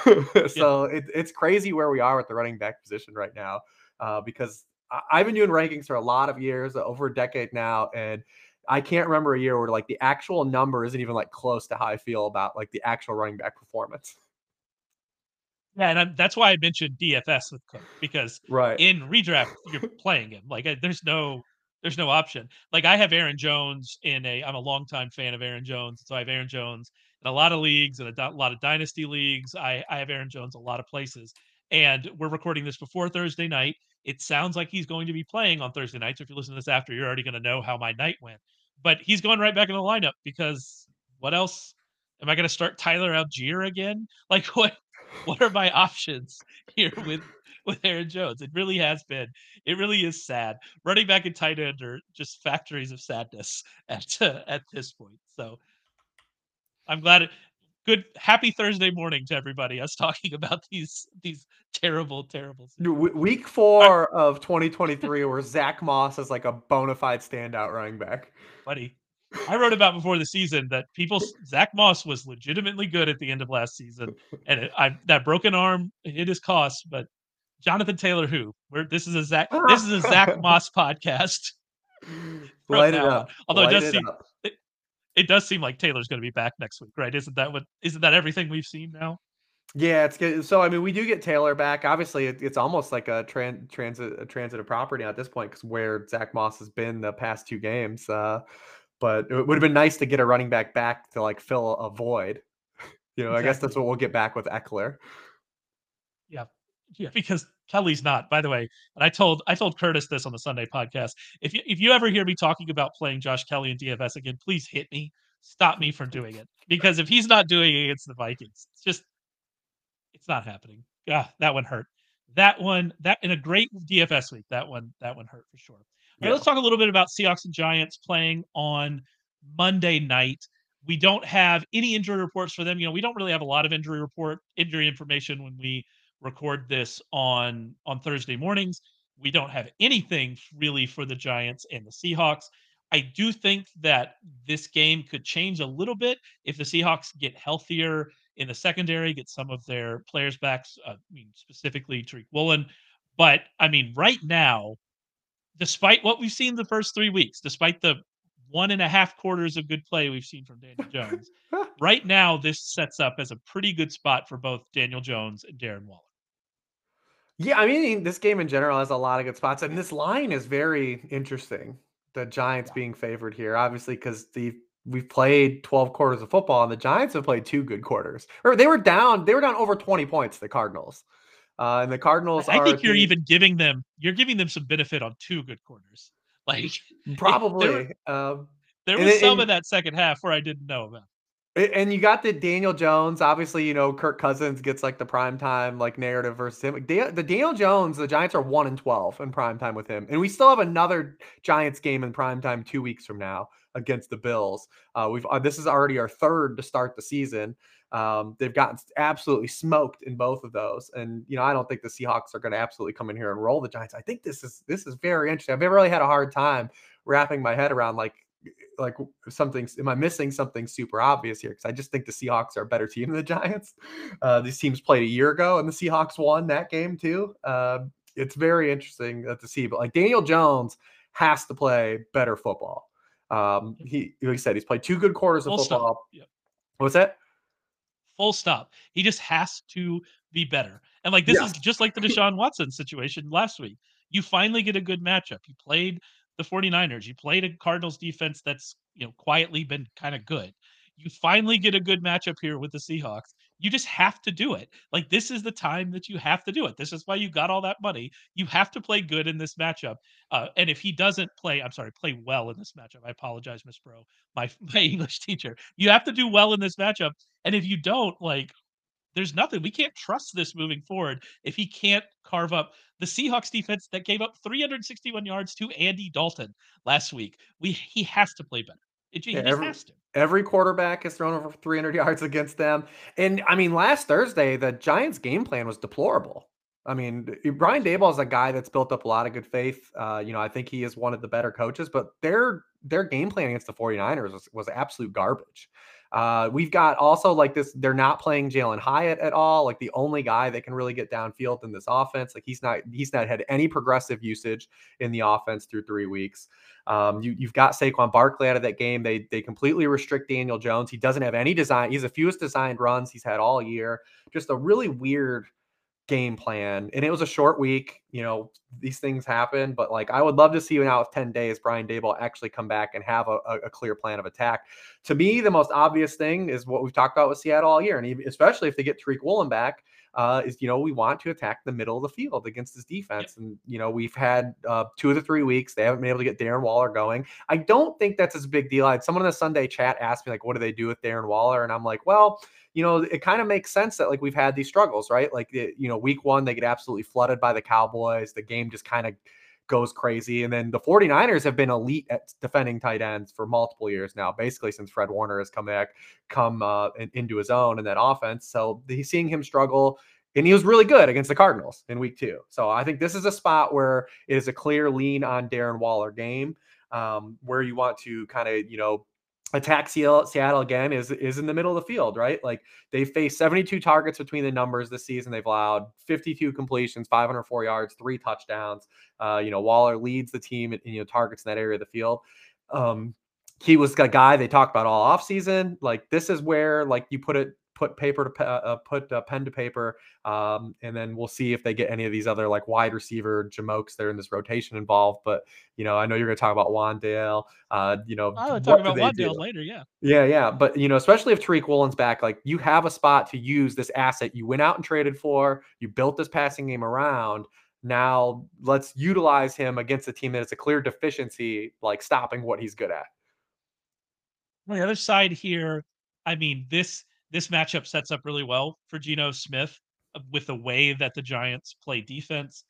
play him. so yeah. it, it's crazy where we are at the running back position right now. Uh, because I, I've been doing rankings for a lot of years, over a decade now, and I can't remember a year where like the actual number isn't even like close to how I feel about like the actual running back performance. Yeah, and I'm, that's why I mentioned DFS with Cook because right in redraft you're playing him. Like there's no there's no option. Like I have Aaron Jones in a I'm a longtime fan of Aaron Jones, so I have Aaron Jones in a lot of leagues and a, lot of dynasty leagues. I I have Aaron Jones a lot of places, and we're recording this before Thursday night. It sounds like he's going to be playing on Thursday night. So if you listen to this after, you're already going to know how my night went but he's going right back in the lineup because what else? Am I going to start Tyler Allgeier again? Like what? What are my options here with with Aaron Jones? It really has been. It really is sad. Running back and tight end are just factories of sadness at uh, at this point. So I'm glad it, good happy Thursday morning to everybody. Us talking about these these terrible, terrible. Week four of 2023, where Zack Moss is like a bona fide standout running back. Buddy, I wrote about before the season that people Zack Moss was legitimately good at the end of last season, and it, I, that broken arm it is cost. But Jonathan Taylor, who where this is a Zack this is a Zack Moss podcast. Light it up. Although Light it does seem it, it does seem like Taylor's going to be back next week, right? Isn't that what? Isn't that everything we've seen now? Yeah, it's good. So I mean, we do get Taylor back. Obviously, it, it's almost like a tran- transit a transitive property at this point because where Zack Moss has been the past two games. Uh, but it would have been nice to get a running back back to like fill a void. You know, exactly. I guess that's what we'll get back with Ekeler. Yeah, because Kelley's not. By the way, and I told I told Curtis this on the Sunday podcast. If you if you ever hear me talking about playing Josh Kelley in DFS again, please hit me. Stop me from doing it because if he's not doing it against the Vikings, it's just it's not happening. Ah, that one hurt. That one that in a great DFS week, that one that one hurt for sure. All yeah. right, let's talk a little bit about Seahawks and Giants playing on Monday night. We don't have any injury reports for them. You know, we don't really have a lot of injury report injury information when we record this on on Thursday mornings. We don't have anything really for the Giants and the Seahawks. I do think that this game could change a little bit if the Seahawks get healthier in the secondary, get some of their players back, uh, I mean, specifically Tariq Woolen. But I mean, right now, despite what we've seen the first three weeks, despite the one and a half quarters of good play we've seen from Daniel Jones, right now, this sets up as a pretty good spot for both Daniel Jones and Darren Waller. Yeah, I mean, this game in general has a lot of good spots, and this line is very interesting. The Giants yeah. being favored here, obviously, because the we've played 12 quarters of football, and the Giants have played two good quarters. Or they were down, they were down over 20 points, the Cardinals. Uh, and the Cardinals I think you're the, even giving them you're giving them some benefit on two good quarters. Like probably. There, um, there was and, some and, of that second half where I didn't know about. And you got the Daniel Jones. Obviously, you know Kirk Cousins gets like the prime time like narrative versus him. the Daniel Jones, the Giants are one and twelve in prime time with him, and we still have another Giants game in prime time two weeks from now against the Bills. Uh, we've uh, this is already our third to start the season. Um, they've gotten absolutely smoked in both of those, and you know I don't think the Seahawks are going to absolutely come in here and roll the Giants. I think this is this is very interesting. I've never really had a hard time wrapping my head around like like something am I missing something super obvious here? Because I just think the Seahawks are a better team than the Giants. Uh, these teams played a year ago, and the Seahawks won that game too. Uh, it's very interesting uh, to see, but like Daniel Jones has to play better football. Um, he, like I said, he's played two good quarters of Full football. Yep. What's that? Full stop. He just has to be better. And like this Yeah. is just like the Deshaun Watson situation last week. You finally get a good matchup. You played the 49ers. You played a Cardinals defense that's, you know, quietly been kind of good. You finally get a good matchup here with the Seahawks. You just have to do it. Like this is the time that you have to do it. This is why you got all that money. You have to play good in this matchup. Uh, and if he doesn't play, I'm sorry, play well in this matchup. I apologize, Miss Bro, my my English teacher. You have to do well in this matchup. And if you don't, like there's nothing. We can't trust this moving forward if he can't carve up the Seahawks defense that gave up 361 yards to Andy Dalton last week. We he has to play better. It, he Yeah, just every- has to. Every quarterback has thrown over 300 yards against them. And I mean, last Thursday, the Giants' game plan was deplorable. I mean, Brian Daboll is a guy that's built up a lot of good faith. Uh, you know, I think he is one of the better coaches, but their their game plan against the 49ers was, was absolute garbage. Uh, we've got also like this, they're not playing Jalin Hyatt at all, like the only guy that can really get downfield in this offense. Like he's not, he's not had any progressive usage in the offense through three weeks. Um, you, you've got Saquon Barkley out of that game. They they completely restrict Daniel Jones. He doesn't have any design. He's the fewest designed runs he's had all year. Just a really weird game plan. And it was a short week. You know, these things happen, but like I would love to see you now with 10 days, Brian Daboll actually come back and have a, a, clear plan of attack. To me, the most obvious thing is what we've talked about with Seattle all year. And especially if they get Tariq Woolen back, uh, is you know we want to attack the middle of the field against this defense, and you know we've had uh, two of the three weeks they haven't been able to get Darren Waller going. I don't think that's as big deal. I had someone in the Sunday chat asked me like, what do they do with Darren Waller, and I'm like, well, you know, it kind of makes sense that like we've had these struggles, right? Like you know, week one they get absolutely flooded by the Cowboys. The game just kind of goes crazy. And then the 49ers have been elite at defending tight ends for multiple years now, basically since Fred Warner has come back, come uh, in, into his own in that offense. So he's seeing him struggle. And he was really good against the Cardinals in week two. So I think this is a spot where it is a clear lean on Darren Waller game, um, where you want to kind of, you know, attack Seattle again is is in the middle of the field, right? Like they faced 72 targets between the numbers this season. They've allowed 52 completions, 504 yards, three touchdowns. Uh, you know, Waller leads the team in, you know targets in that area of the field. Um, he was a guy they talked about all offseason. Like this is where like you put it put paper to uh, put uh, pen to paper, um, and then we'll see if they get any of these other like wide receiver jamokes that are in this rotation involved. But you know, I know you're going to talk about Wan'Dale. Uh, you know, I would talk about Wan'Dale later. Yeah, yeah, yeah. But you know, especially if Tariq Woolen's back, like you have a spot to use this asset you went out and traded for. You built this passing game around. Now let's utilize him against a team that is a clear deficiency, like stopping what he's good at. On the other side here, I mean this this matchup sets up really well for Geno Smith uh, with the way that the Giants play defense,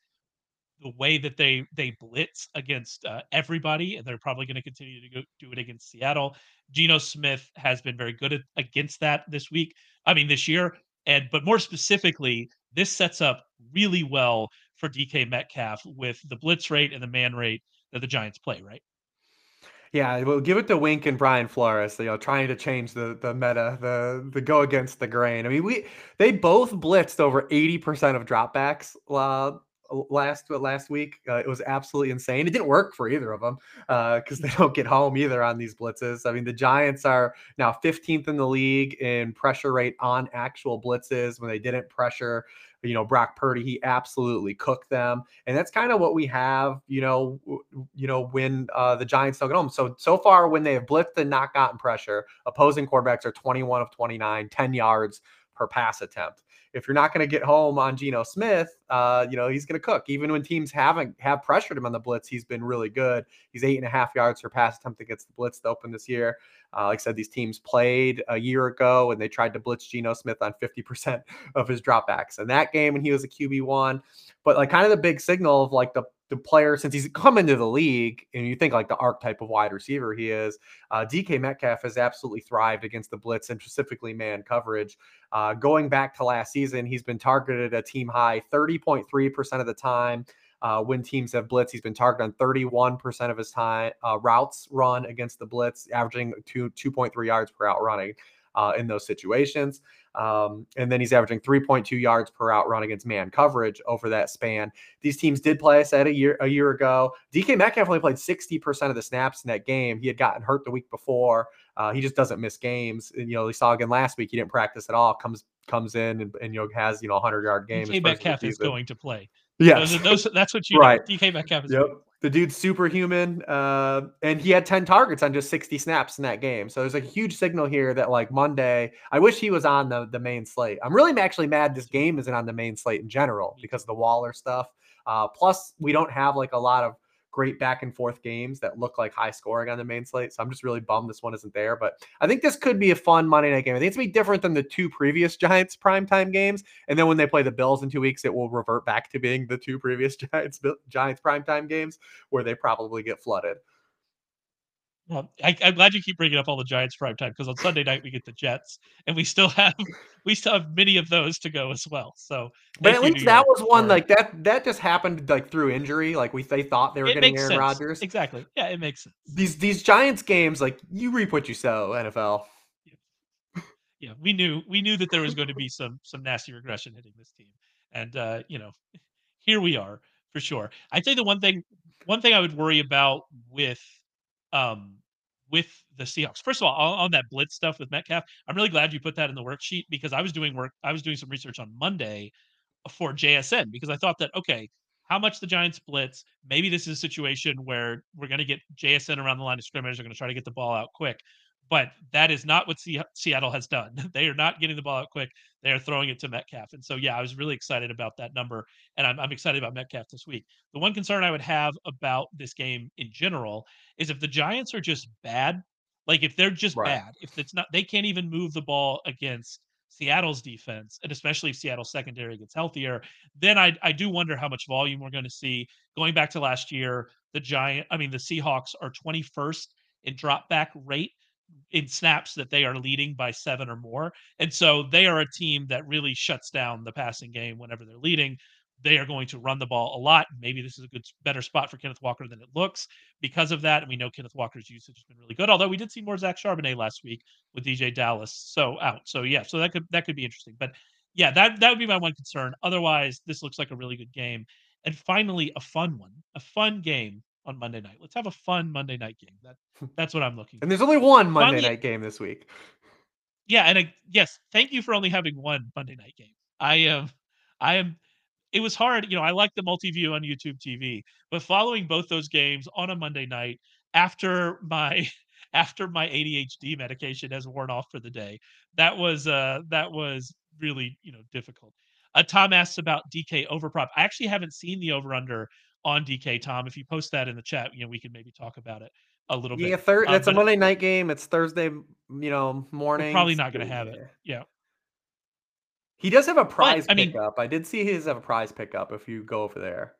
the way that they they blitz against uh, everybody, and they're probably going to continue to do it against Seattle. Geno Smith has been very good at, against that this week. I mean, this year, and but more specifically, this sets up really well for DK Metcalf with the blitz rate and the man rate that the Giants play. Right. Yeah, we'll give it to Wink and Brian Flores. You know, trying to change the the meta, the the go against the grain. I mean, we they both blitzed over eighty percent of dropbacks uh, last last week. Uh, it was absolutely insane. It didn't work for either of them because uh, they don't get home either on these blitzes. I mean, the Giants are now 15th in the league in pressure rate on actual blitzes when they didn't pressure you know Brock Purdy he absolutely cooked them and that's kind of what we have you know you know when uh, the Giants don't get home. So so far when they have blitzed and not gotten pressure opposing quarterbacks are 21 of 29 10 yards per pass attempt if you're not going to get home on Geno Smith, uh, you know, he's going to cook. Even when teams haven't have pressured him on the blitz, he's been really good. He's eight and a half yards per pass attempt against the blitz to open this year. Uh, like I said, these teams played a year ago and they tried to blitz Geno Smith on 50% of his dropbacks in that game when he was a QB1. But like kind of the big signal of like the the player since he's come into the league and you think like the archetype of wide receiver he is uh, dk metcalf has absolutely thrived against the blitz and specifically man coverage uh, going back to last season he's been targeted a team high 30.3% of the time uh, when teams have blitz. He's been targeted on 31% of his time uh, routes run against the blitz, averaging two 2.3 yards per out running uh, in those situations. Um, and then he's averaging 3.2 yards per out run against man coverage over that span. These teams did play, I said a year a year ago. DK Metcalf only played 60% of the snaps in that game. He had gotten hurt the week before. Uh, he just doesn't miss games. And, you know, we saw again last week. He didn't practice at all. Comes comes in and, and you know has you know a hundred yard game. DK Metcalf is going to play. Yeah, those, those, that's what you right. Know. DK Metcalf is. Yep the dude's superhuman uh, and he had 10 targets on just 60 snaps in that game. So there's a huge signal here that like monday i wish he was on the, the main slate. I'm really actually mad this game isn't on the main slate in general because of the waller stuff. Uh, plus we don't have like a lot of great back and forth games that look like high scoring on the main slate. So I'm just really bummed this one isn't there. But I think this could be a fun Monday night game. I think it's gonna be different than the two previous Giants primetime games. And then when they play the Bills in two weeks, it will revert back to being the two previous Giants Giants primetime games where they probably get flooded. Well, I, am glad you keep bringing up all the Giants prime time because on Sunday night we get the Jets, and we still have we still have many of those to go as well. So, but at least that was one like that that just happened like through injury. Like we they thought they were getting Aaron Rodgers. Exactly. Yeah, it makes sense. These these Giants games, like you reap what you sow. NFL. Yeah. yeah, we knew we knew that there was going to be some some nasty regression hitting this team, and uh, you know, here we are for sure. I'd say the one thing one thing I would worry about with um with the Seahawks. First of all, on, that blitz stuff with Metcalf, I'm really glad you put that in the worksheet because I was doing work. I was doing some research on Monday for JSN because I thought that okay, how much the Giants blitz? Maybe this is a situation where we're going to get JSN around the line of scrimmage. They're going to try to get the ball out quick. But that is not what Seattle has done. they are not getting the ball out quick. They are throwing it to Metcalf. And so, yeah, I was really excited about that number. And I'm, I'm excited about Metcalf this week. The one concern I would have about this game in general is if the Giants are just bad, like if they're just right. bad, if it's not, they can't even move the ball against Seattle's defense, and especially if Seattle's secondary gets healthier, then I, I do wonder how much volume we're going to see. Going back to last year, the Giant, I mean, the Seahawks are 21st in drop back rate in snaps that they are leading by seven or more. And so they are a team that really shuts down the passing game whenever they're leading. They are going to run the ball a lot. Maybe this is a good, better spot for Kenneth Walker than it looks because of that. And we know Kenneth Walker's usage has been really good. Although we did see more Zach Charbonnet last week with DeeJay Dallas, so out. So yeah, so that could that could be interesting. But yeah, that that would be my one concern. Otherwise, this looks like a really good game. And finally, a fun one, a fun game on Monday night. Let's have a fun Monday night game. That that's what I'm looking. For. And there's only one Monday Finally, night game this week. Yeah, and I, yes, thank you for only having one Monday night game. I am, I am. It was hard, you know. I like the multi-view on YouTube TV, but following both those games on a Monday night after my after my ADHD medication has worn off for the day, that was uh that was really you know difficult. Uh, Tom asks about DK overprop. I actually haven't seen the over under on DK Tom. If you post that in the chat, you know, we can maybe talk about it a little yeah, bit. Yeah, that's um, a Monday night game. It's Thursday, you know, morning. Probably not going to have it. Yeah. He does have a prize but, I pickup. Mean, I did see he does have a prize pickup if you go over there.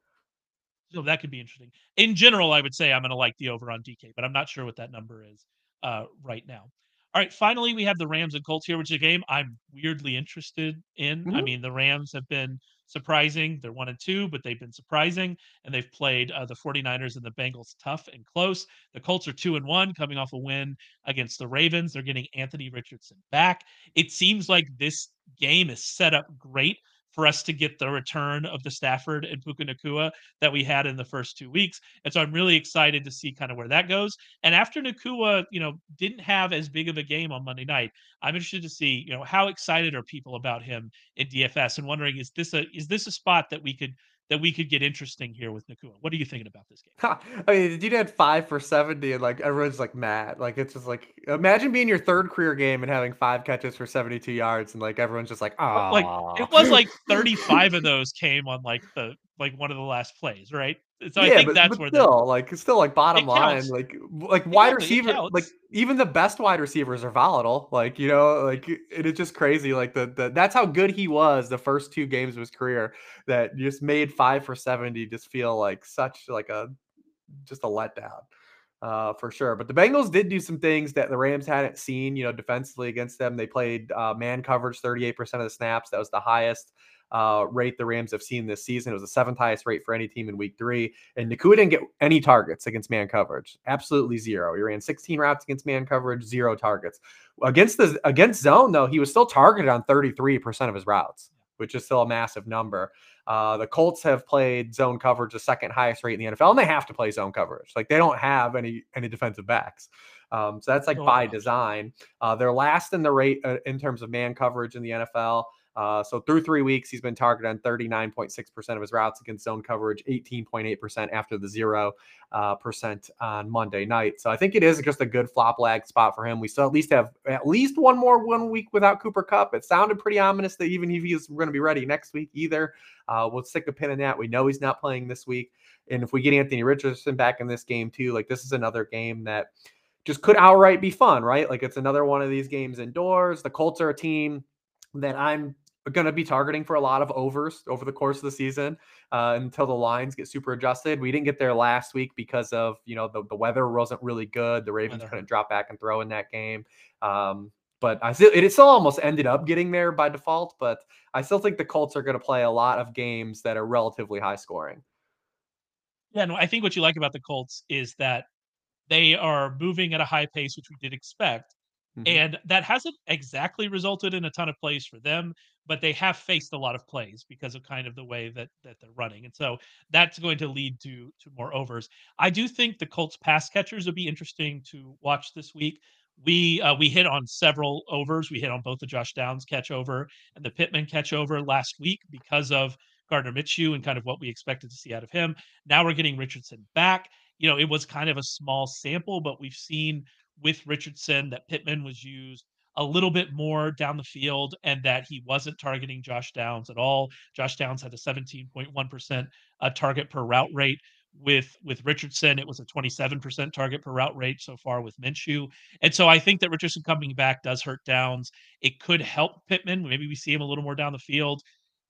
So that could be interesting. In general, I would say I'm going to like the over on DK, but I'm not sure what that number is uh, right now. All right, finally, we have the Rams and Colts here, which is a game I'm weirdly interested in. Mm-hmm. I mean, the Rams have been surprising. They're one and two, but they've been surprising, and they've played uh, the 49ers and the Bengals tough and close. The Colts are two and one, coming off a win against the Ravens. They're getting Anthony Richardson back. It seems like this game is set up great for us to get the return of the Stafford and Puka Nacua that we had in the first two weeks. And so I'm really excited to see kind of where that goes. And after Nacua, you know, didn't have as big of a game on Monday night, I'm interested to see, you know, how excited are people about him in DFS and wondering is this a is this a spot that we could that we could get interesting here with Nacua. What are you thinking about this game? I mean, the dude had five for 70 and like everyone's like mad. Like it's just like imagine being your third career game and having five catches for 72 yards and like everyone's just like, oh like it was like 35 of those came on like the like one of the last plays, right? So yeah, I think but, that's but where still, like it's still like bottom line, like like wide receiver, like even the best wide receivers are volatile. Like you know, like it is just crazy. Like the, the that's how good he was the first two games of his career. That just made five for seventy just feel like such like a just a letdown. Uh, for sure. But the Bengals did do some things that the Rams hadn't seen, you know, defensively against them. They played uh, man coverage 38% of the snaps. That was the highest uh, rate the Rams have seen this season. It was the seventh highest rate for any team in week three. And Nacua didn't get any targets against man coverage. Absolutely zero. He ran 16 routes against man coverage, zero targets. Against the against zone, though, he was still targeted on 33% of his routes, which is still a massive number. Uh, the Colts have played zone coverage the second highest rate in the NFL, and they have to play zone coverage. Like they don't have any any defensive backs. Um, so that's like oh, by gosh. design. Uh, they're last in the rate uh, in terms of man coverage in the NFL. Uh, so through three weeks, he's been targeted on 39.6% of his routes against zone coverage, 18.8% after the zero uh, percent on Monday night. So I think it is just a good flop lag spot for him. We still at least have at least one more one week without Cooper Kupp. It sounded pretty ominous that even if he's going to be ready next week either, uh, we'll stick a pin in that. We know he's not playing this week. And if we get Anthony Richardson back in this game too, like this is another game that just could outright be fun, right? Like it's another one of these games indoors. The Colts are a team that I'm going to be targeting for a lot of overs over the course of the season uh, until the lines get super adjusted. We didn't get there last week because of you know the, the weather wasn't really good. The Ravens couldn't drop back and throw in that game. Um, but I still it still almost ended up getting there by default. But I still think the Colts are going to play a lot of games that are relatively high scoring. Yeah, no, I think what you like about the Colts is that they are moving at a high pace, which we did expect. Mm-hmm. And that hasn't exactly resulted in a ton of plays for them, but they have faced a lot of plays because of kind of the way that that they're running. And so that's going to lead to to more overs. I do think the Colts pass catchers will be interesting to watch this week. We uh, we hit on several overs. We hit on both the Josh Downs catch over and the Pittman catch over last week because of Gardner Minshew and kind of what we expected to see out of him. Now we're getting Richardson back. You know, it was kind of a small sample, but we've seen with Richardson that Pittman was used a little bit more down the field and that he wasn't targeting Josh Downs at all. Josh Downs had a 17.1% uh, target per route rate. With with Richardson, it was a 27% target per route rate so far with Minshew. And so I think that Richardson coming back does hurt Downs. It could help Pittman. Maybe we see him a little more down the field.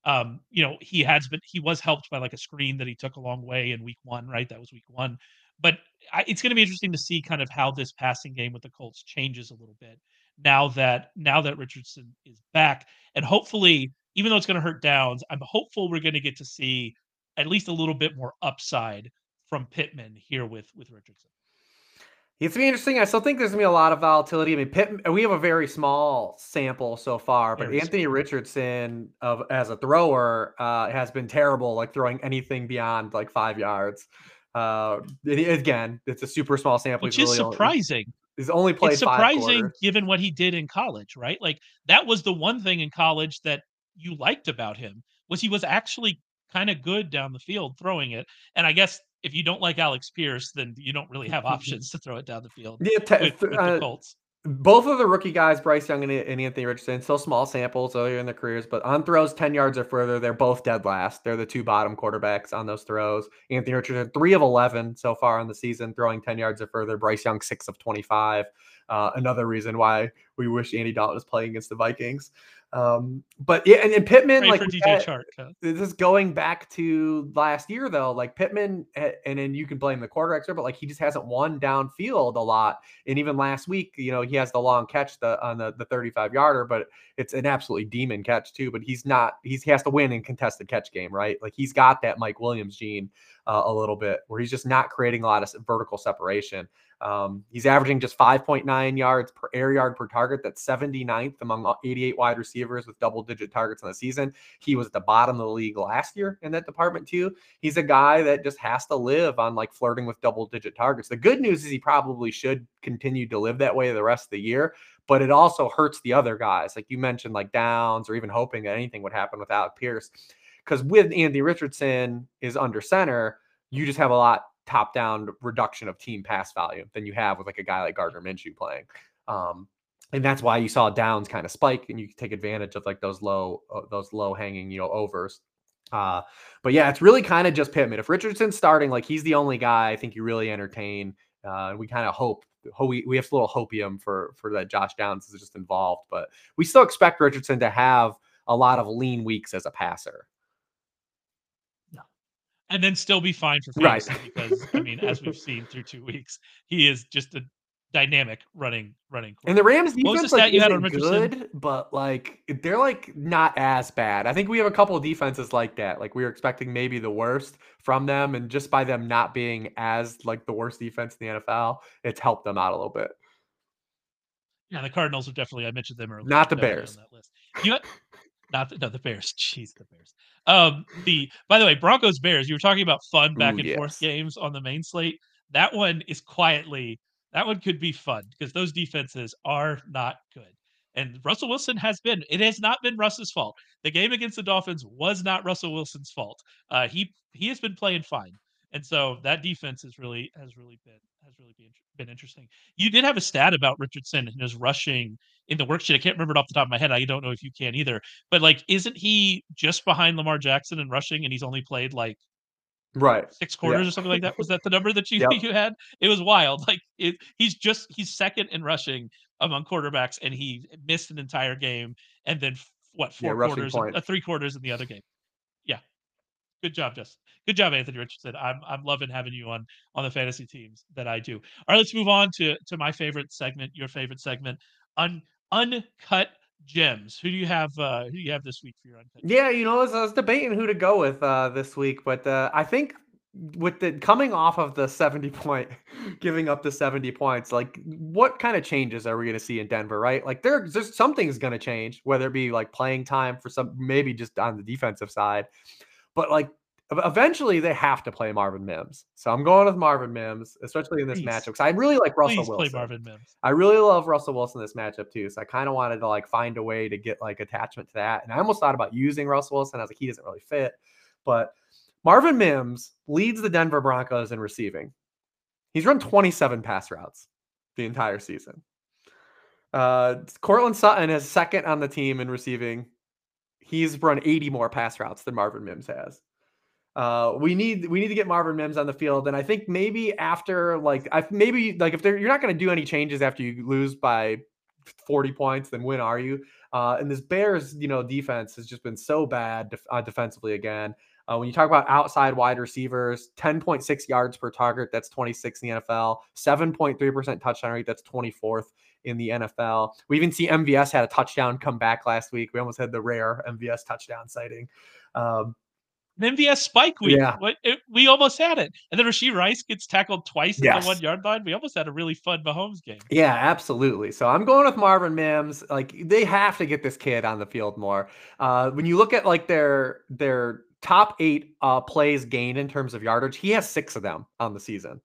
Um, you know, he has been he was helped by like a screen that he took a long way in week one, right? That was week one but I, it's going to be interesting to see kind of how this passing game with the Colts changes a little bit now that now that Richardson is back, and hopefully, even though it's going to hurt Downs, I'm hopeful we're going to get to see at least a little bit more upside from Pittman here with with Richardson. It's gonna be interesting. I still think there's gonna be a lot of volatility. I mean, Pitt, we have a very small sample so far, but very Anthony small. Richardson of as a thrower uh, has been terrible, like throwing anything beyond like five yards. Uh, again, it's a super small sample. Which is really surprising. Only, he's only played. It's surprising given what he did in college, right? Like that was the one thing in college that you liked about him was he was actually kind of good down the field throwing it. And I guess if you don't like Alec Pierce, then you don't really have options to throw it down the field. Yeah, te- with, with uh, the Colts both of the rookie guys, Bryce Young and, and Anthony Richardson, still small samples earlier in their careers, but on throws 10 yards or further, they're both dead last. They're the two bottom quarterbacks on those throws. Anthony Richardson, three of 11 so far on the season, throwing 10 yards or further. Bryce Young, six of 25. Uh, another reason why we wish Andy Dalton was playing against the Vikings. Um, but yeah, and, and Pittman, like DJ Chark, this is going back to last year though. Like Pittman, and then you can blame the quarterbacks, there, but like he just hasn't won downfield a lot. And even last week, you know, he has the long catch the on the, the 35 yarder, but it's an absolutely demon catch too. But he's not, he's he has to win in contested catch game, right? Like he's got that Mike Williams gene uh, a little bit where he's just not creating a lot of vertical separation. Um, he's averaging just 5.9 yards per air yard per target. That's 79th among 88 wide receivers with double digit targets in the season. He was at the bottom of the league last year in that department, too. He's a guy that just has to live on like flirting with double digit targets. The good news is he probably should continue to live that way the rest of the year, but it also hurts the other guys. Like you mentioned, like Downs or even hoping that anything would happen with Alec Pierce. Because with Andy Richardson is under center, you just have a lot top down reduction of team pass value than you have with like a guy like Gardner Minshew playing. Um, and that's why you saw downs kind of spike and you take advantage of like those low uh, those low hanging you know overs. Uh but yeah it's really kind of just pittman. If richardson's starting like he's the only guy i think you really entertain. Uh we kind of hope we, we have a little hopium for for that josh downs is just involved but we still expect richardson to have a lot of lean weeks as a passer and then still be fine for fantasy right. because I mean, as we've seen through two weeks, he is just a dynamic running running. And the Rams defense like, you had on good, but like they're like not as bad. I think we have a couple of defenses like that. Like we were expecting maybe the worst from them, and just by them not being as like the worst defense in the NFL, it's helped them out a little bit. Yeah, the Cardinals are definitely. I mentioned them earlier. Not the Bears. On that list. You not the, no, the Bears. Jeez, the Bears. Um, the by the way, Broncos Bears. You were talking about fun back Ooh, and yes. forth games on the main slate. That one is quietly that one could be fun because those defenses are not good. And Russell Wilson has been. It has not been Russ's fault. The game against the Dolphins was not Russell Wilson's fault. Uh, he he has been playing fine, and so that defense has really has really been has really been been interesting. You did have a stat about Richardson and his rushing in the worksheet. I can't remember it off the top of my head. I don't know if you can either. But like, isn't he just behind Lamar Jackson in rushing, and he's only played like right six quarters yeah. or something like that was that the number that you yep. you had it was wild like it, he's just he's second in rushing among quarterbacks and he missed an entire game and then what four yeah, quarters uh, three quarters in the other game good job just good job anthony richardson i'm i'm loving having you on on the fantasy teams that i do all right let's move on to to my favorite segment your favorite segment un uncut gems. Who do you have? Uh, who do you have this week for your uncut? Yeah, you know, I was, I was debating who to go with uh, this week, but uh, I think with the coming off of the 70 point giving up the 70 points like what kind of changes are we going to see in denver right like there, there's something's going to change whether it be like playing time for some maybe just on the defensive side but like Eventually, they have to play Marvin Mims. So I'm going with Marvin Mims, especially in this Please. matchup because I really like Russell Please Wilson. Play Marvin Mims. I really love Russell Wilson in this matchup too. So I kind of wanted to like find a way to get like attachment to that. And I almost thought about using Russell Wilson. I was like, he doesn't really fit. But Marvin Mims leads the Denver Broncos in receiving. He's run 27 pass routes the entire season. Uh, Courtland Sutton is second on the team in receiving. He's run 80 more pass routes than Marvin Mims has. Uh, we need we need to get Marvin Mims on the field, and I think maybe after like I maybe like if you're not going to do any changes after you lose by 40 points, then when are you? Uh, and this Bears, you know, defense has just been so bad def- uh, defensively again. Uh, when you talk about outside wide receivers, 10.6 yards per target, that's 26 in the NFL. 7.3% touchdown rate, that's 24th in the NFL. We even see MVS had a touchdown come back last week. We almost had the rare MVS touchdown sighting. Um, MVS spike week. Yeah. It, we almost had it. And then Rashee Rice gets tackled twice yes. at the one yard line. We almost had a really fun Mahomes game. Yeah, absolutely. So I'm going with Marvin Mims. Like they have to get this kid on the field more. Uh, when you look at like their their top eight uh, plays gained in terms of yardage, he has six of them on the season.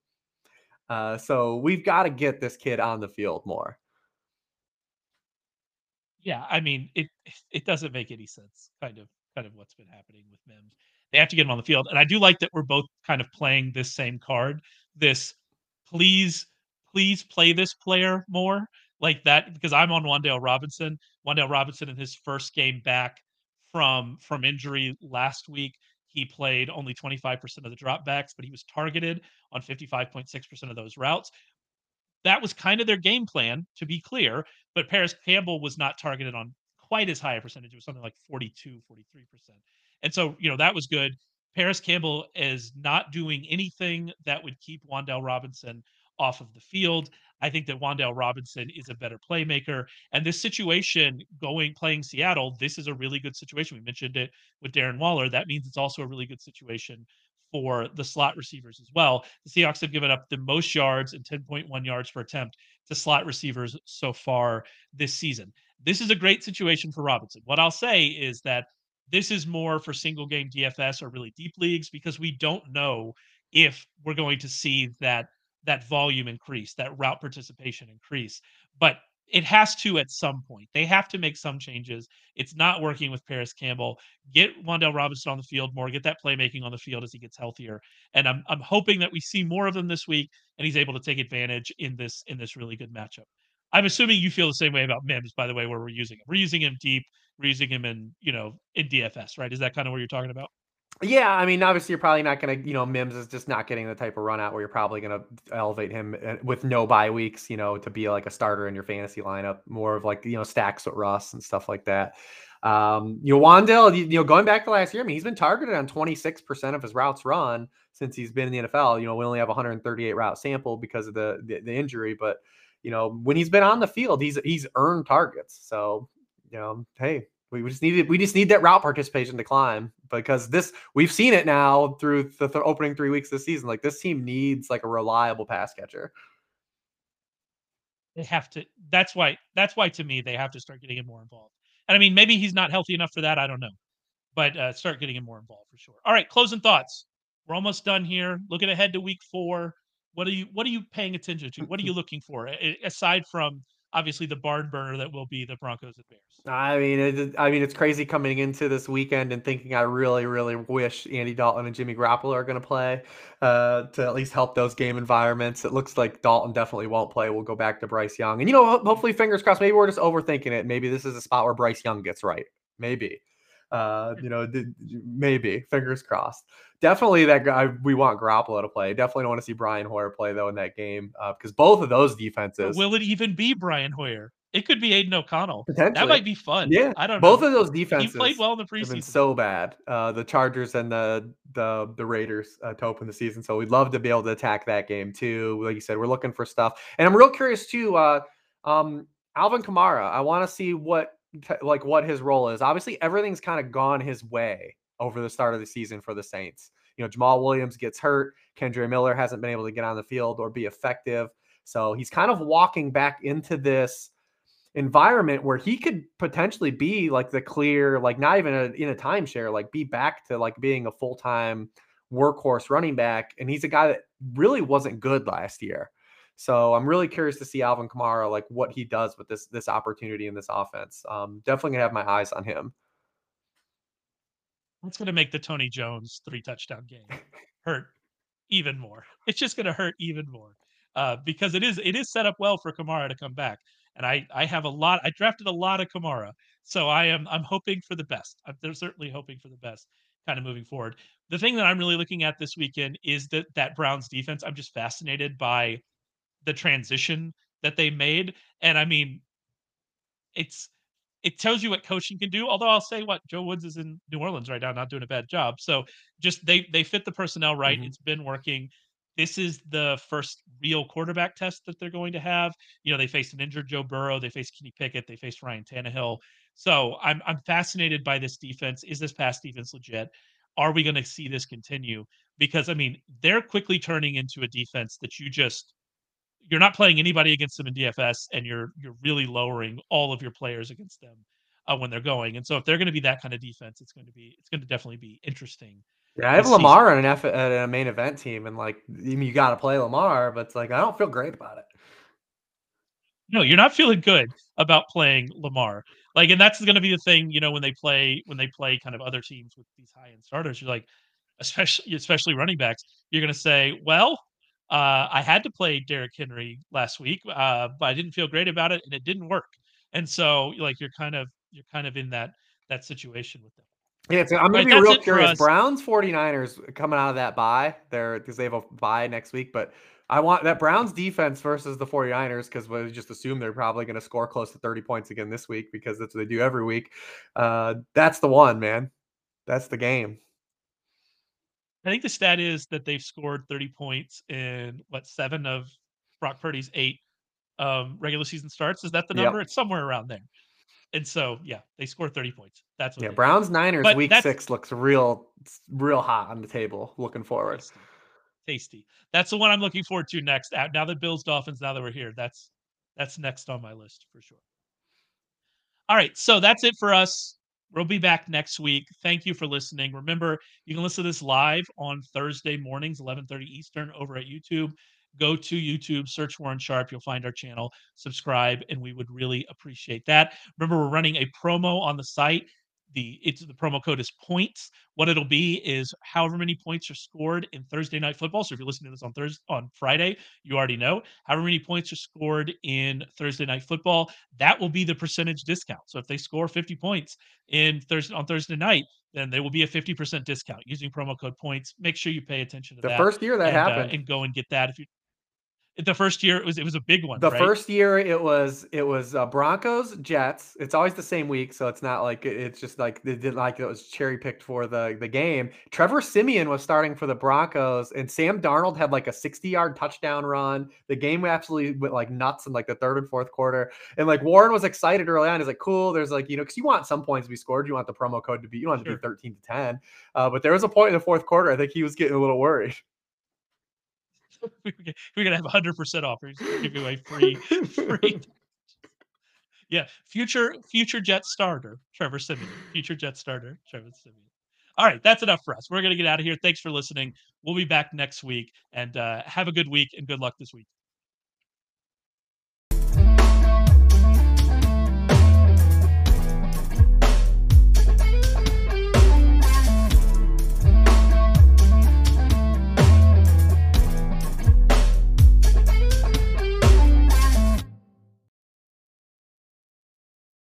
Uh, so we've got to get this kid on the field more. Yeah, I mean it. It doesn't make any sense. Kind of, kind of what's been happening with Mims they have to get him on the field. And I do like that we're both kind of playing this same card. This please, please play this player more like that because I'm on Wan'Dale Robinson. Wan'Dale Robinson in his first game back from from injury last week. He played only 25% of the dropbacks, but he was targeted on 55.6% of those routes. That was kind of their game plan, to be clear. But Parris Campbell was not targeted on quite as high a percentage. It was something like 42, 43%. And so, you know, that was good. Parris Campbell is not doing anything that would keep Wan'Dale Robinson off of the field. I think that Wan'Dale Robinson is a better playmaker. And this situation going playing Seattle, this is a really good situation. We mentioned it with Darren Waller. That means it's also a really good situation for the slot receivers as well. The Seahawks have given up the most yards and 10.1 yards per attempt to slot receivers so far this season. This is a great situation for Robinson. What I'll say is that this is more for single game DFS or really deep leagues because we don't know if we're going to see that that volume increase, that route participation increase. But it has to at some point. They have to make some changes. It's not working with Parris Campbell. Get Wan'Dale Robinson on the field more. Get that playmaking on the field as he gets healthier. And I'm I'm hoping that we see more of them this week, and he's able to take advantage in this in this really good matchup. I'm assuming you feel the same way about Mims, by the way, where we're using him. We're using him deep. We're using him in, you know, in DFS, right? Is that kind of what you're talking about? Yeah, I mean, obviously, you're probably not going to, you know, Mims is just not getting the type of run out where you're probably going to elevate him uh, with no bye weeks, you know, to be like a starter in your fantasy lineup, more of like, you know, stacks with Russ and stuff like that. Um, you know, Wan'Dale, you know, going back to last year, I mean, he's been targeted on 26% of his routes run since he's been in the NFL. You know, we only have 138 route sample because of the, the, the injury, but you know, when he's been on the field, he's he's earned targets. So, you know, hey, we just needed we just need that route participation to climb because this we've seen it now through the th- opening three weeks this season. Like this team needs like a reliable pass catcher. They have to. That's why. That's why to me they have to start getting him more involved. And I mean, maybe he's not healthy enough for that. I don't know, but uh, start getting him more involved for sure. All right, closing thoughts. We're almost done here. Looking ahead to week four. What are you What are you paying attention to? What are you looking for aside from obviously the barn burner that will be the Broncos and Bears. I mean, it, I mean, it's crazy coming into this weekend and thinking I really, really wish Andy Dalton and Jimmy Garoppolo are going to play uh, to at least help those game environments. It looks like Dalton definitely won't play. We'll go back to Bryce Young, and you know, hopefully, fingers crossed. Maybe we're just overthinking it. Maybe this is a spot where Bryce Young gets right. Maybe. Uh, you know, maybe fingers crossed. Definitely that guy. We want Garoppolo to play. Definitely don't want to see Brian Hoyer play though in that game because uh, both of those defenses. Will it even be Brian Hoyer? It could be Aidan O'Connell. That might be fun. Yeah, I don't. Know. Both know. of those defenses. He played well in the preseason. Been so bad. Uh, the Chargers and the the the Raiders uh, to open the season. So we'd love to be able to attack that game too. Like you said, we're looking for stuff, and I'm real curious too. Uh, um, Alvin Kamara. I want to see what like what his role is. Obviously, everything's kind of gone his way over the start of the season for the Saints. You know, Jamaal Williams gets hurt. Kendre Miller hasn't been able to get on the field or be effective. So he's kind of walking back into this environment where he could potentially be like the clear, like not even a, in a timeshare, like be back to like being a full time workhorse running back. And he's a guy that really wasn't good last year. So I'm really curious to see Alvin Kamara, like what he does with this this opportunity in this offense. Um, definitely gonna have my eyes on him. That's gonna make the Tony Jones three touchdown game hurt even more. It's just gonna hurt even more uh, because it is it is set up well for Kamara to come back. And I I have a lot. I drafted a lot of Kamara, so I am I'm hoping for the best. They're certainly hoping for the best, kind of moving forward. The thing that I'm really looking at this weekend is that that Browns defense. I'm just fascinated by the transition that they made. And I mean, it's it tells you what coaching can do. Although I'll say what Joe Woods is in New Orleans right now, not doing a bad job. So just they they fit the personnel right. Mm-hmm. It's been working. This is the first real quarterback test that they're going to have. You know, they faced an injured Joe Burrow, they faced Kenny Pickett, they faced Ryan Tannehill. So I'm I'm fascinated by this defense. Is this pass defense legit? Are we going to see this continue? Because I mean, they're quickly turning into a defense that you just you're not playing anybody against them in DFS, and you're you're really lowering all of your players against them uh, when they're going. And so, if they're going to be that kind of defense, it's going to be it's going to definitely be interesting. Yeah, I have Lamar on an F at a main event team, and like you got to play Lamar, but it's like I don't feel great about it. No, you're not feeling good about playing Lamar. Like, and that's going to be the thing, you know, when they play when they play kind of other teams with these high end starters. You're like, especially especially running backs, you're going to say, well, uh, I had to play Derrick Henry last week, uh, but I didn't feel great about it, and it didn't work. And so, like, you're kind of you're kind of in that that situation with them. Yeah, so I'm gonna right, be real curious. Browns 49ers coming out of that bye there because they have a bye next week, but I want that Browns defense versus the 49ers because we just assume they're probably going to score close to 30 points again this week because that's what they do every week. Uh, that's the one, man. That's the game. I think the stat is that they've scored 30 points in what seven of Brock Purdy's eight um, regular season starts. Is that the number? Yep. It's somewhere around there. And so, yeah, they score 30 points. That's what yeah. Browns Niners but week six looks real, real hot on the table. Looking forward. Tasty. tasty. That's the one I'm looking forward to next. Now that Bills Dolphins, now that we're here, that's that's next on my list for sure. All right, so that's it for us. We'll be back next week. Thank you for listening. Remember, you can listen to this live on Thursday mornings, 11:30 Eastern, over at YouTube. Go to YouTube, search Warren Sharp. You'll find our channel. Subscribe, and we would really appreciate that. Remember, we're running a promo on the site the it's the promo code is points. What it'll be is however many points are scored in Thursday night football. So if you're listening to this on Thursday on Friday, you already know however many points are scored in Thursday night football. That will be the percentage discount. So if they score 50 points in Thursday on Thursday night, then there will be a 50% discount using promo code points. Make sure you pay attention to the that. The first year that and, happened, uh, and go and get that if you The first year, it was it was a big one, The right? first year it was it was, uh, Broncos, Jets. It's always the same week, so it's not like it's just like they didn't like it was cherry picked for the the game. Trevor Siemian was starting for the Broncos, and Sam Darnold had like a 60-yard touchdown run. The game absolutely went like nuts in like the 3rd and 4th quarter, and like Warren was excited early on. He's like, "Cool." There's like, you know, because you want some points to be scored. You want the promo code to be you want it to be 13 to 10. Uh, but there was a point in the 4th quarter, I think he was getting a little worried. We're gonna have 100% offers, give away free free Yeah, future future Jet starter, Trevor Siemian. Future Jet starter, Trevor Siemian. Alright, that's enough for us. We're gonna get out of here. Thanks for listening. We'll be back next week, and, uh, have a good week and good luck this week.